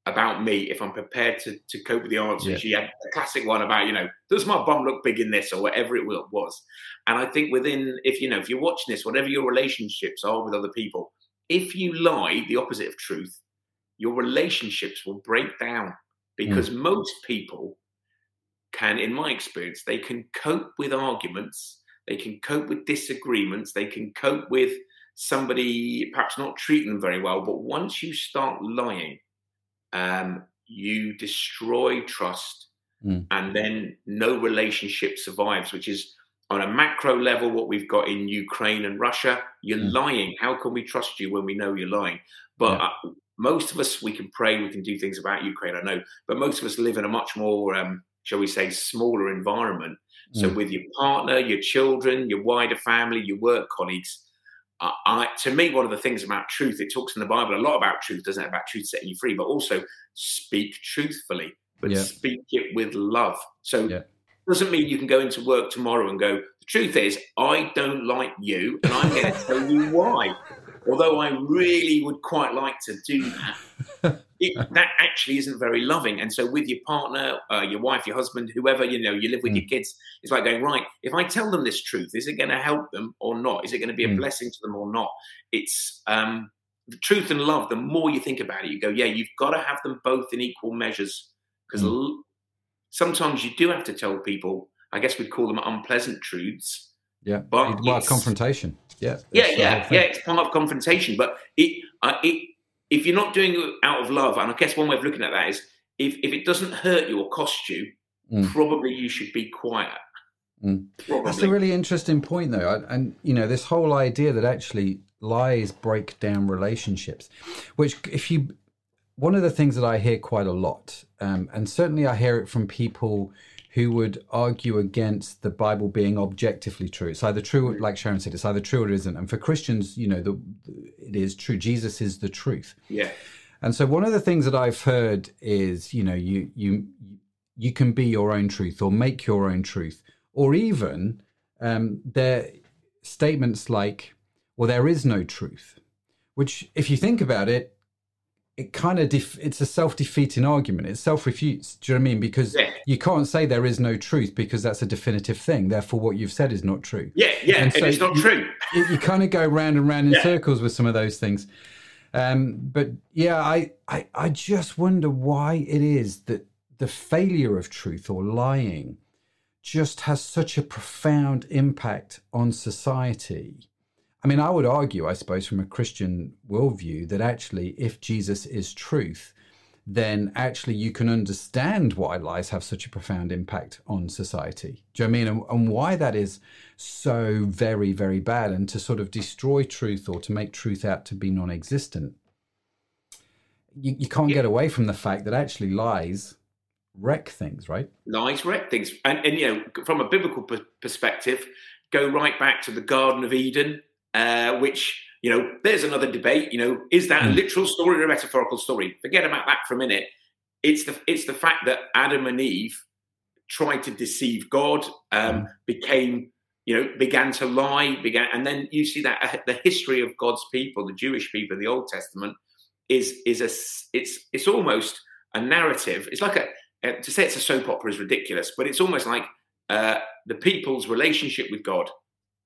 about me if I'm prepared to, to cope with the answers. Yeah. She had a classic one about, you know, does my bum look big in this or whatever it was. And I think within, if you know, if you're watching this, whatever your relationships are with other people, if you lie, the opposite of truth, your relationships will break down because mm. most people can, in my experience, they can cope with arguments, they can cope with disagreements, they can cope with somebody perhaps not treating them very well. But once you start lying, um, you destroy trust, Mm. and then no relationship survives, which is on a macro level what we've got in Ukraine and Russia. You're Mm. lying. How can we trust you when we know you're lying? But Yeah. uh, most of us, we can pray, we can do things about Ukraine, I know, but most of us live in a much more, um, shall we say, smaller environment. So Mm. with your partner, your children, your wider family, your work colleagues, I, to me, one of the things about truth, it talks in the Bible a lot about truth, doesn't it? About truth setting you free, but also speak truthfully, but Yeah. speak it with love. So Yeah. doesn't mean you can go into work tomorrow and go, the truth is, I don't like you, and I'm going to tell you why. Although I really would quite like to do that, it, that actually isn't very loving. And so, with your partner, uh, your wife, your husband, whoever you know, you live with your kids, it's like going right. If I tell them this truth, is it going to help them or not? Is it going to be a Mm. blessing to them or not? It's um, the truth and love. The more you think about it, you go, yeah, you've got to have them both in equal measures because Mm. sometimes you do have to tell people. I guess we'd call them unpleasant truths. Yeah. But it's- confrontation. Yeah. Yeah, yeah, yeah. It's part of confrontation, but it, uh, it, if you're not doing it out of love, and I guess one way of looking at that is, if if it doesn't hurt you or cost you, Mm. probably you should be quiet. Mm. That's a really interesting point, though. And, and, you know, this whole idea that actually lies break down relationships, which, if you, one of the things that I hear quite a lot, um, and certainly I hear it from people who would argue against the Bible being objectively true. It's either true, like Sharon said, it's either true or it isn't. And for Christians, you know, the, it is true. Jesus is the truth. yeah, And so one of the things that I've heard is, you know, you you you can be your own truth or make your own truth, or even um, there statements like, "Well, there is no truth," which, if you think about it, it kind of def- it's a self defeating argument. It self refutes. Do you know what I mean? Because Yeah. you can't say there is no truth because that's a definitive thing. Therefore, what you've said is not true yeah, yeah, And and, so it's not you- true. you, you kind of go round and round in Yeah. circles with some of those things. Um, but yeah, I, I I just wonder why it is that the failure of truth or lying just has such a profound impact on society. I mean, I would argue, I suppose, from a Christian worldview, that actually, if Jesus is truth, then actually you can understand why lies have such a profound impact on society. Do you know what I mean? And, and why that is so very, very bad. And to sort of destroy truth or to make truth out to be non existent, you, you can't get away from the fact that actually lies wreck things, right? Lies wreck things, and, and you know, from a biblical perspective, go right back to the Garden of Eden, uh, which you know, there's another debate. You know, is that a Mm. literal story or a metaphorical story? Forget about that for a minute. It's the it's the fact that Adam and Eve tried to deceive God, um, became you know began to lie, began, and then you see that uh, the history of God's people, the Jewish people, the Old Testament, is is a it's it's almost a narrative. It's like a uh, to say it's a soap opera is ridiculous, but it's almost like uh, the people's relationship with God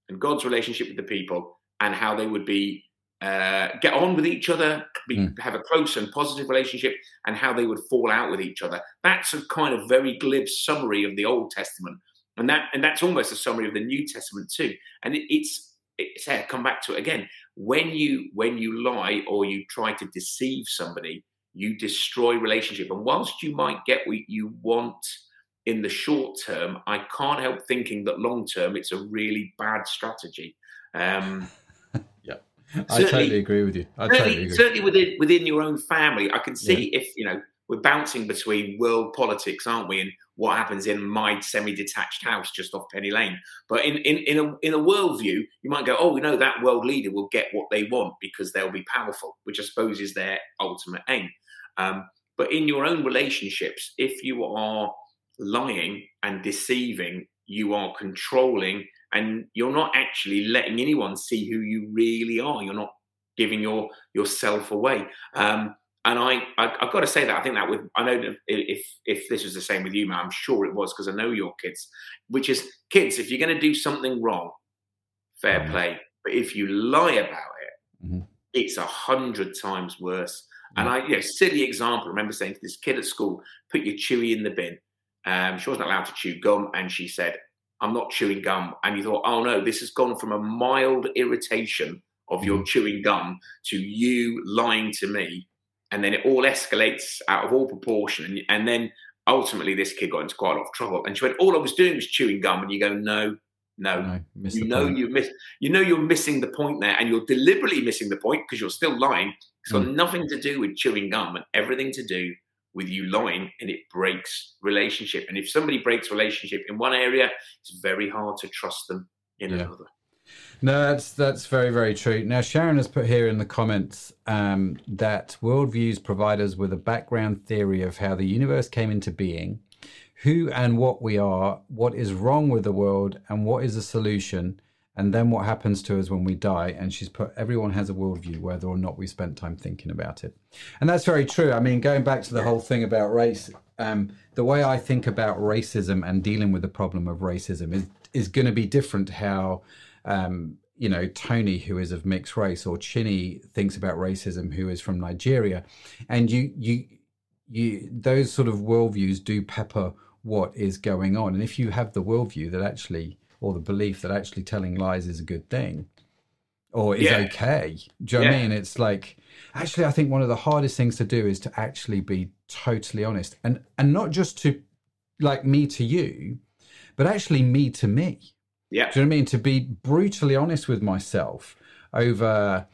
and God's relationship with the people and how they would be uh, get on with each other, be, Mm. have a close and positive relationship, and how they would fall out with each other. That's a kind of very glib summary of the Old Testament, and that and that's almost a summary of the New Testament too. And it, it's it's I come back to it again. When you when you lie or you try to deceive somebody, you destroy relationship. And whilst you might get what you want in the short term, I can't help thinking that long term it's a really bad strategy. Um, I totally agree with you. I totally certainly, agree. certainly within within your own family, I can see if you know we're bouncing between world politics, aren't we, and what happens in my semi-detached house just off Penny Lane. But in in in a in a worldview, you might go, oh, we know that world leader will get what they want because they'll be powerful, which I suppose is their ultimate aim. Um, but in your own relationships, if you are lying and deceiving, you are controlling, and you're not actually letting anyone see who you really are. You're not giving your yourself away. Um, and I, I, I've got to say that I think that with I know if if this was the same with you, man, I'm sure it was because I know your kids. Which is kids, if you're going to do something wrong, fair Mhm. play. But if you lie about it, Mhm. it's a hundred times worse. And I, you know, silly example. I remember saying to this kid at school, "Put your chewy in the bin." Um, she wasn't allowed to chew gum, and she said, "I'm not chewing gum." And you thought, "Oh no, this has gone from a mild irritation of your Mhm. chewing gum to you lying to me." And then it all escalates out of all proportion, and, and then ultimately this kid got into quite a lot of trouble. And she went, "All I was doing was chewing gum," and you go, "No, no, No, you know point. you miss you know you're missing the point there and you're deliberately missing the point because you're still lying it's got Mm. nothing to do with chewing gum and everything to do with you lying and it breaks relationship and if somebody breaks relationship in one area it's very hard to trust them in Yeah. another No, that's that's very very true. Now Sharon has put here in the comments um, that worldviews provide us with a background theory of how the universe came into being, who and what we are, what is wrong with the world, and what is the solution, and then what happens to us when we die. And she's put everyone has a worldview, whether or not we spent time thinking about it, and that's very true. I mean, going back to the whole thing about race, um, the way I think about racism and dealing with the problem of racism is is going to be different how um, you know, Tony, who is of mixed race, or Chine thinks about racism, who is from Nigeria, and you, you, you, those sort of worldviews do pepper what is going on. And if you have the worldview that actually, or the belief that actually telling lies is a good thing, or is Yeah. okay, do you know what I mean? It's like, actually, I think one of the hardest things to do is to actually be totally honest, and and not just to, like me to you, but actually me to me. yeah Do you know what I mean? To be brutally honest with myself over,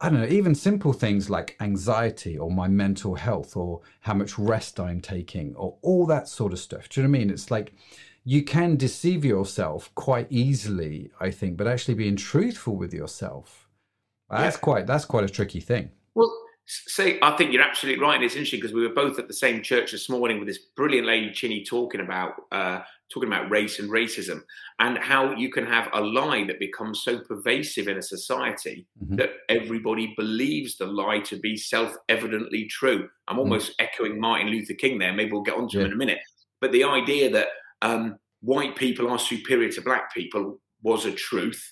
I don't know, even simple things like anxiety or my mental health or how much rest I'm taking or all that sort of stuff. Do you know what I mean? It's like you can deceive yourself quite easily, I think, but actually being truthful with yourself, that's Yeah. quite that's quite a tricky thing. Well, say I think you're absolutely right. And it's interesting because we were both at the same church this morning with this brilliant lady Chine talking about uh, talking about race and racism and how you can have a lie that becomes so pervasive in a society Mhm. that everybody believes the lie to be self-evidently true. I'm almost echoing Martin Luther King there. Maybe we'll get onto him Mm. In a minute. But the idea that um, white people are superior to black people was a truth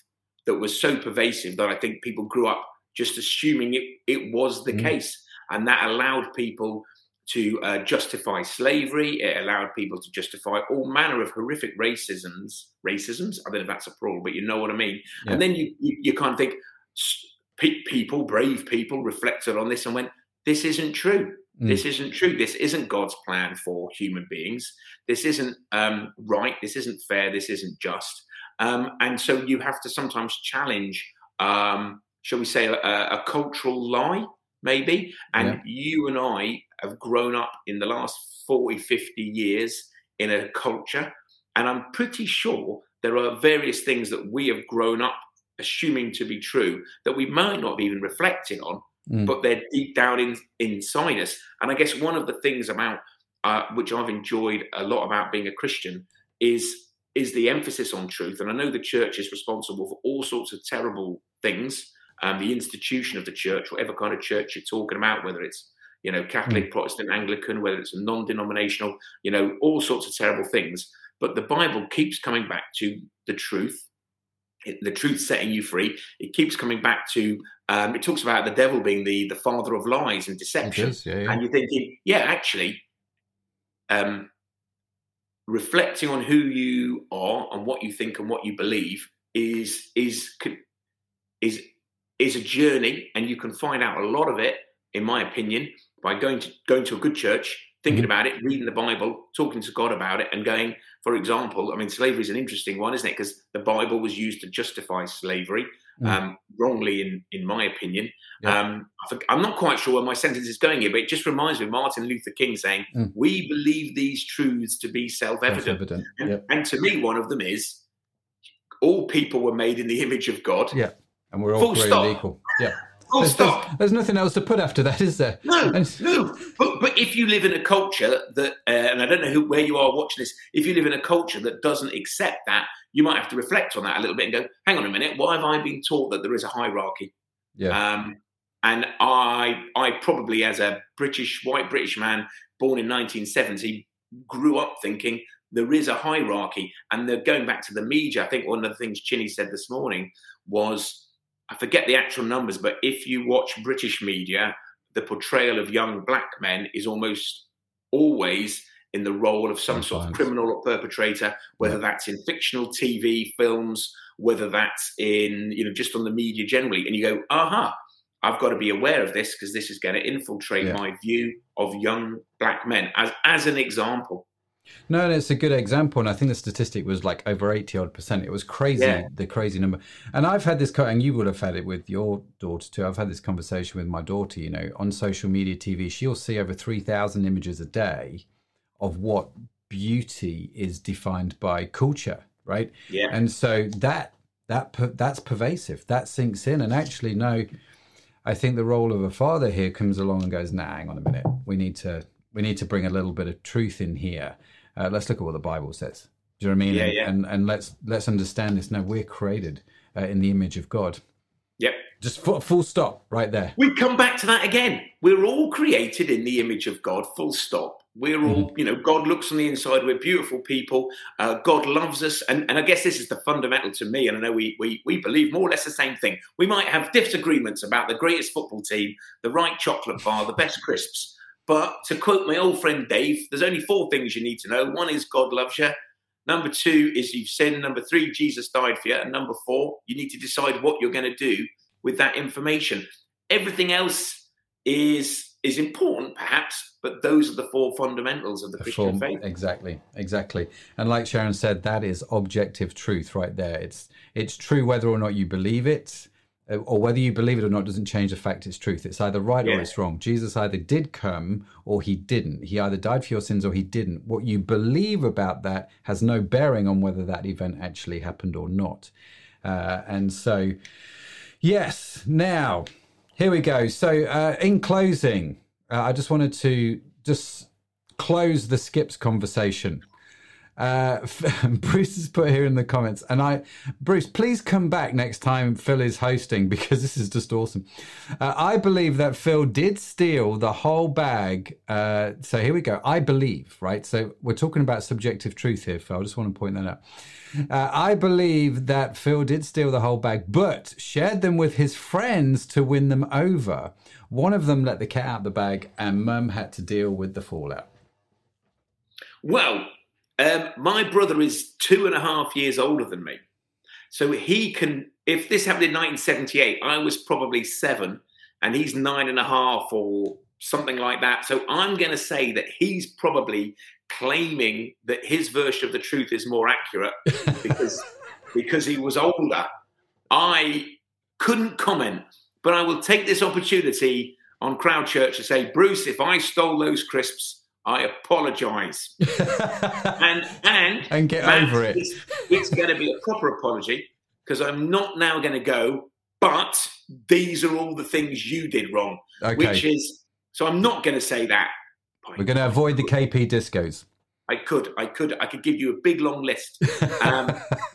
that was so pervasive that I think people grew up just assuming it, it was the Mm. case. And that allowed people to uh, justify slavery. It allowed people to justify all manner of horrific racisms. Racisms? I don't know if that's a plural, but you know what I mean. Yeah. And then you, you, you kind of think, pe- people, brave people, reflected on this and went, this isn't true. Mm. This isn't true. This isn't God's plan for human beings. This isn't um, right. This isn't fair. This isn't just. Um, and so you have to sometimes challenge, um, shall we say, a, a cultural lie, maybe. And Yeah. you and I have grown up in the last 40, 50 years in a culture. And I'm pretty sure there are various things that we have grown up assuming to be true that we might not have even reflected on Mm. but they're deep down in, inside us. And I guess one of the things about uh, which I've enjoyed a lot about being a Christian is is the emphasis on truth. And I know the church is responsible for all sorts of terrible things. Um, the institution of the church, whatever kind of church you're talking about, whether it's you know Catholic, Protestant, Anglican, whether it's a non-denominational, you know all sorts of terrible things. But the Bible keeps coming back to the truth the truth setting you free. It keeps coming back to. Um, it talks about the devil being the the father of lies and deception, is, yeah, yeah. and you're thinking, yeah, actually, um, reflecting on who you are and what you think and what you believe is is is is a journey, and you can find out a lot of it, in my opinion, by going to going to a good church, thinking Mhm. about it, reading the Bible, talking to God about it, and going. For example, I mean, slavery is an interesting one, isn't it? Because the Bible was used to justify slavery, Mm. um, wrongly, in in my opinion. Yeah. Um, I I'm not quite sure where my sentence is going here, but it just reminds me of Martin Luther King saying, Mm. "We believe these truths to be self-evident." Self-evident. And, Yep. and to me, one of them is all people were made in the image of God. Yeah. And we're all Full created stop. equal. Yeah. Full There's, stop. there's, there's nothing else to put after that, is there? No, And- no. But, but if you live in a culture that, uh, and I don't know who, where you are watching this, if you live in a culture that doesn't accept that, you might have to reflect on that a little bit and go, hang on a minute, why have I been taught that there is a hierarchy? Yeah. Um, and I, I probably, as a British, white British man born in 1970, grew up thinking there is a hierarchy. And they're going back to the media. I think one of the things Chine said this morning was, I forget the actual numbers, but if you watch British media, the portrayal of young black men is almost always in the role of some sort of criminal or perpetrator, whether that's in fictional TV, films, whether that's in, you know, just on the media generally. And you go, aha, I've got to be aware of this because this is going to infiltrate yeah. my view of young black men as, as an example. No, and it's a good example, and I think the statistic was like over eighty odd percent. It was crazy, yeah. the crazy number. And I've had this, and you would have had it with your daughter too. I've had this conversation with my daughter. You know, on social media, TV, she'll see over three thousand images a day of what beauty is defined by culture, right? Yeah. And so that that that's pervasive. That sinks in, and actually, no, I think the role of a father here comes along and goes, "Nah, hang on a minute. We need to we need to bring a little bit of truth in here." Uh, let's look at what the Bible says. Do you know what I mean? Yeah, and, yeah. and and let's let's understand this. Now we're created uh, in the image of God. Yep. Just full, full stop right there. We come back to that again. We're all created in the image of God. Full stop. We're all, mm-hmm. you know, God looks on the inside. We're beautiful people. Uh, God loves us, and, and I guess this is the fundamental to me. And I know we, we we believe more or less the same thing. We might have disagreements about the greatest football team, the right chocolate bar, the best crisps. But to quote my old friend Dave, there's only four things you need to know. One is God loves you. Number two is you've sinned. Number three, Jesus died for you. And number four, you need to decide what you're going to do with that information. Everything else is is important, perhaps, but those are the four fundamentals of the, the Christian faith. Exactly, exactly. And like Sharon said, that is objective truth right there. It's it's true whether or not you believe it. Or whether you believe it or not doesn't change the fact it's truth. It's either right yeah. or it's wrong. Jesus either did come or he didn't. He either died for your sins or he didn't. What you believe about that has no bearing on whether that event actually happened or not. Uh, and so, yes, now here we go. So, uh, in closing, uh, I just wanted to just close the skips conversation uh, Bruce has put here in the comments, and I, Bruce, please come back next time Phil is hosting because this is just awesome. Uh, I believe that Phil did steal the whole bag. Uh, so here we go. I believe, right? So we're talking about subjective truth here, Phil. I just want to point that out. Uh, I believe that Phil did steal the whole bag, but shared them with his friends to win them over. One of them let the cat out the bag, and Mum had to deal with the fallout. Well, um, my brother is two and a half years older than me. So he can, if this happened in 1978, I was probably seven and he's nine and a half or something like that. So I'm going to say that he's probably claiming that his version of the truth is more accurate because, because he was older. I couldn't comment, but I will take this opportunity on Crowd Church to say, Bruce, if I stole those crisps, I apologise. and and and get over it. It's, it's going to be a proper apology because I'm not now going to go. But these are all the things you did wrong, okay. which is so. I'm not going to say that. We're going to avoid the KP discos. I could, I could, I could give you a big long list, um,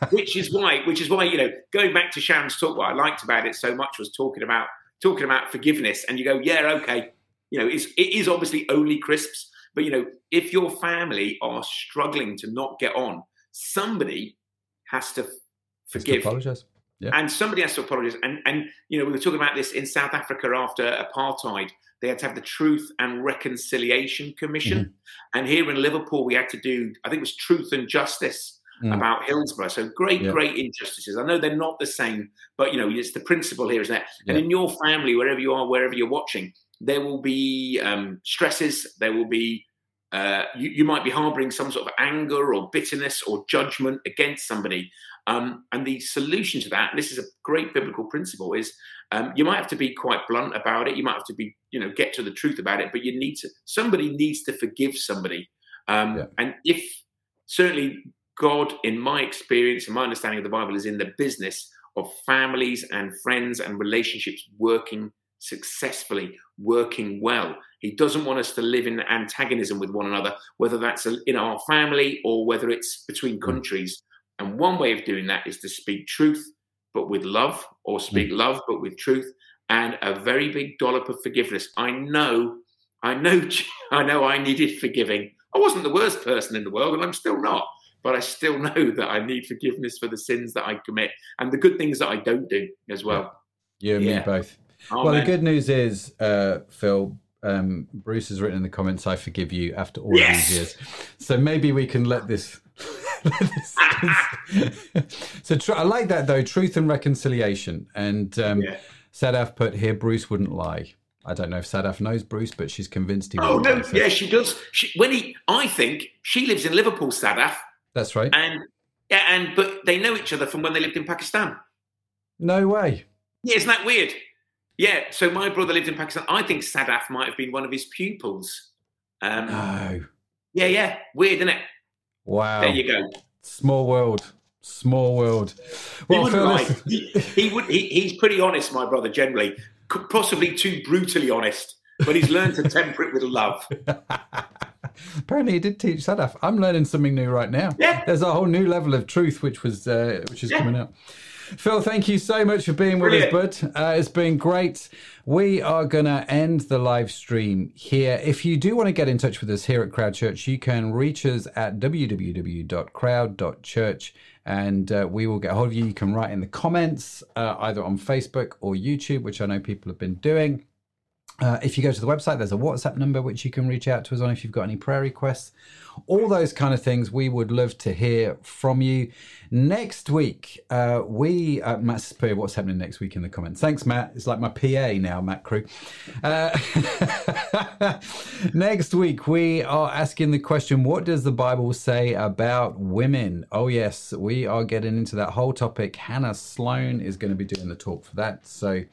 which is why, which is why you know, going back to Sharon's talk, what I liked about it so much was talking about talking about forgiveness, and you go, yeah, okay, you know, it's, it is obviously only crisps, but you know, if your family are struggling to not get on, somebody has to forgive. Apologize. Yeah. And somebody has to apologize. And and you know, we were talking about this in South Africa after apartheid. They had to have the Truth and Reconciliation Commission. Mm-hmm. And here in Liverpool, we had to do, I think it was Truth and Justice mm. about Hillsborough. So great, yeah. great injustices. I know they're not the same, but you know, it's the principle here is that. Yeah. And in your family, wherever you are, wherever you're watching, there will be um, stresses, there will be uh, you, you, might be harboring some sort of anger or bitterness or judgment against somebody. Um, and the solution to that, this is a great biblical principle, is um, you might have to be quite blunt about it. You might have to be, you know, get to the truth about it. But you need to. Somebody needs to forgive somebody. Um, yeah. And if certainly God, in my experience and my understanding of the Bible, is in the business of families and friends and relationships working successfully, working well. He doesn't want us to live in antagonism with one another, whether that's in our family or whether it's between hmm. countries. And one way of doing that is to speak truth, but with love, or speak mm. love, but with truth, and a very big dollop of forgiveness. I know, I know, I know I needed forgiving. I wasn't the worst person in the world, and I'm still not. But I still know that I need forgiveness for the sins that I commit and the good things that I don't do as well. Yeah. You and yeah. me both. Oh, well, man. the good news is, uh, Phil, um, Bruce has written in the comments, "I forgive you." After all Yes. these years, so maybe we can let this. so tr- I like that though, truth and reconciliation. And um, Yeah. Sadaf put here, Bruce wouldn't lie. I don't know if Sadaf knows Bruce, but she's convinced he. Oh no, yeah, she does. She, when he, I think she lives in Liverpool, Sadaf, that's right. and yeah, and but they know each other from when they lived in Pakistan. No way. Yeah, isn't that weird? Yeah, so my brother lived in Pakistan. I think Sadaf might have been one of his pupils. Um, No. yeah, yeah, weird, isn't it? Wow. There you go. Small world. Small world. He Well, wouldn't Phil, lie. He, he would. He, he's pretty honest, my brother. Generally, possibly too brutally honest, but he's learned to temper it with love. Apparently, he did teach Sadaf. I'm learning something new right now. Yeah. There's a whole new level of truth which was uh, which is Yeah. coming out. Phil, thank you so much for being with us, bud. Uh, it's been great. We are going to end the live stream here. If you do want to get in touch with us here at Crowd Church, you can reach us at www.crowd.church and uh, we will get hold of you. You can write in the comments uh, either on Facebook or YouTube, which I know people have been doing. Uh, if you go to the website, there's a WhatsApp number which you can reach out to us on if you've got any prayer requests. All those kind of things, we would love to hear from you. Next week, uh, we, uh, Matt's put what's happening next week in the comments. Thanks, Matt. It's like my PA now, Matt Crew. Uh, next week, we are asking the question what does the Bible say about women? Oh, yes, we are getting into that whole topic. Hannah Sloan is going to be doing the talk for that. So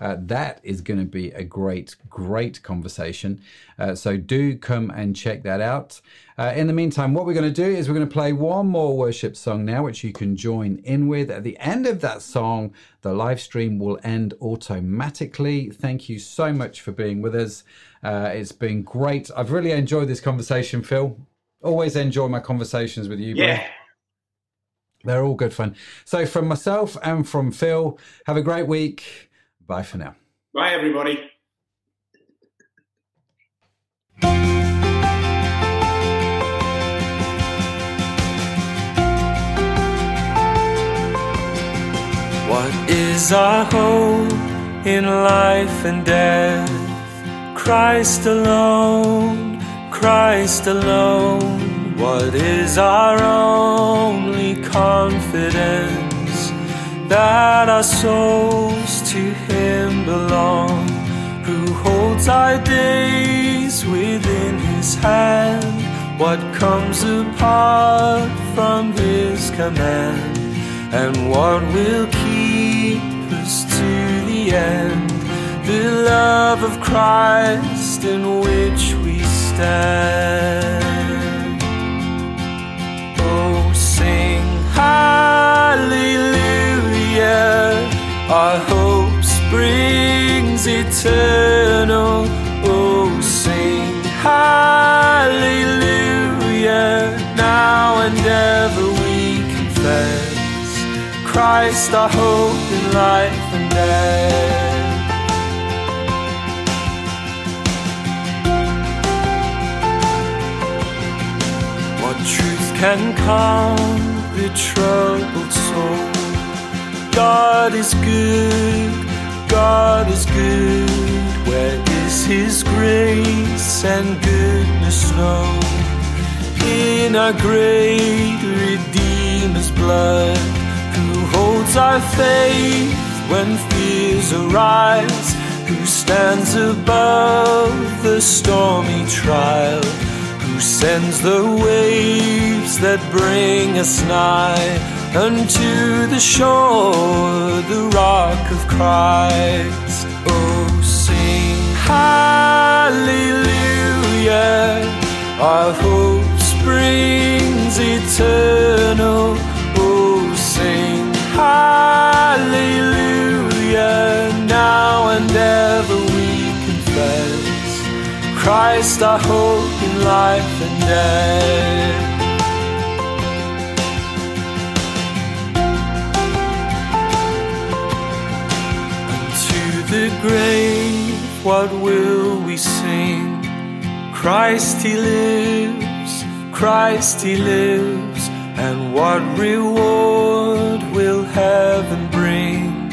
uh, that is going to be a great, great conversation. Uh, so do come and check that out. Uh, in the meantime, what we're going to do is we're going to play one more worship song now, which you can join in with. At the end of that song, the live stream will end automatically. Thank you so much for being with us. Uh, it's been great. I've really enjoyed this conversation, Phil. Always enjoy my conversations with you. bro. Yeah. They're all good fun. So, from myself and from Phil, have a great week. Bye for now. Bye, everybody. Is our hope in life and death? Christ alone, Christ alone. What is our only confidence? That our souls to Him belong, who holds our days within His hand. What comes apart from His command? and what will keep the end? The love of Christ in which we stand. Oh, sing hallelujah! Our hope springs eternal. Oh, sing hallelujah! Now and ever we confess. Christ, our hope in life What truth can calm the troubled soul? God is good, God is good. Where is His grace and goodness known? In our great Redeemer's blood who holds our faith when fears arise, who stands above the stormy trial, who sends the waves that bring us nigh unto the shore, the rock of Christ. Oh, sing hallelujah, our hope springs eternal. Oh, sing hallelujah, now and ever we confess Christ our hope in life and death. Unto the grave, what will we sing? Christ he lives, Christ he lives, and what reward will heaven bring?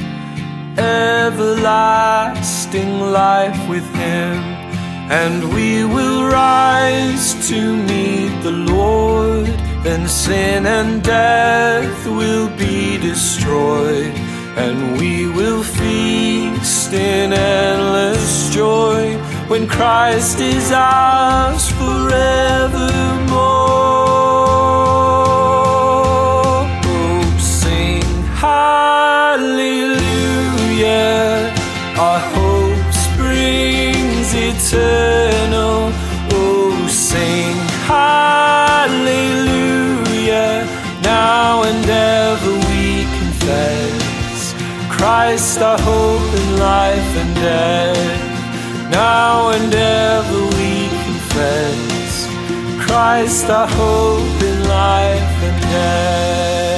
Everlasting life with him, and we will rise to meet the Lord. Then sin and death will be destroyed, and we will feast in endless joy when Christ is ours forevermore. Hallelujah. Our hope springs eternal. Oh, sing hallelujah. Now and ever we confess Christ our hope in life and death. Now and ever we confess Christ our hope in life and death.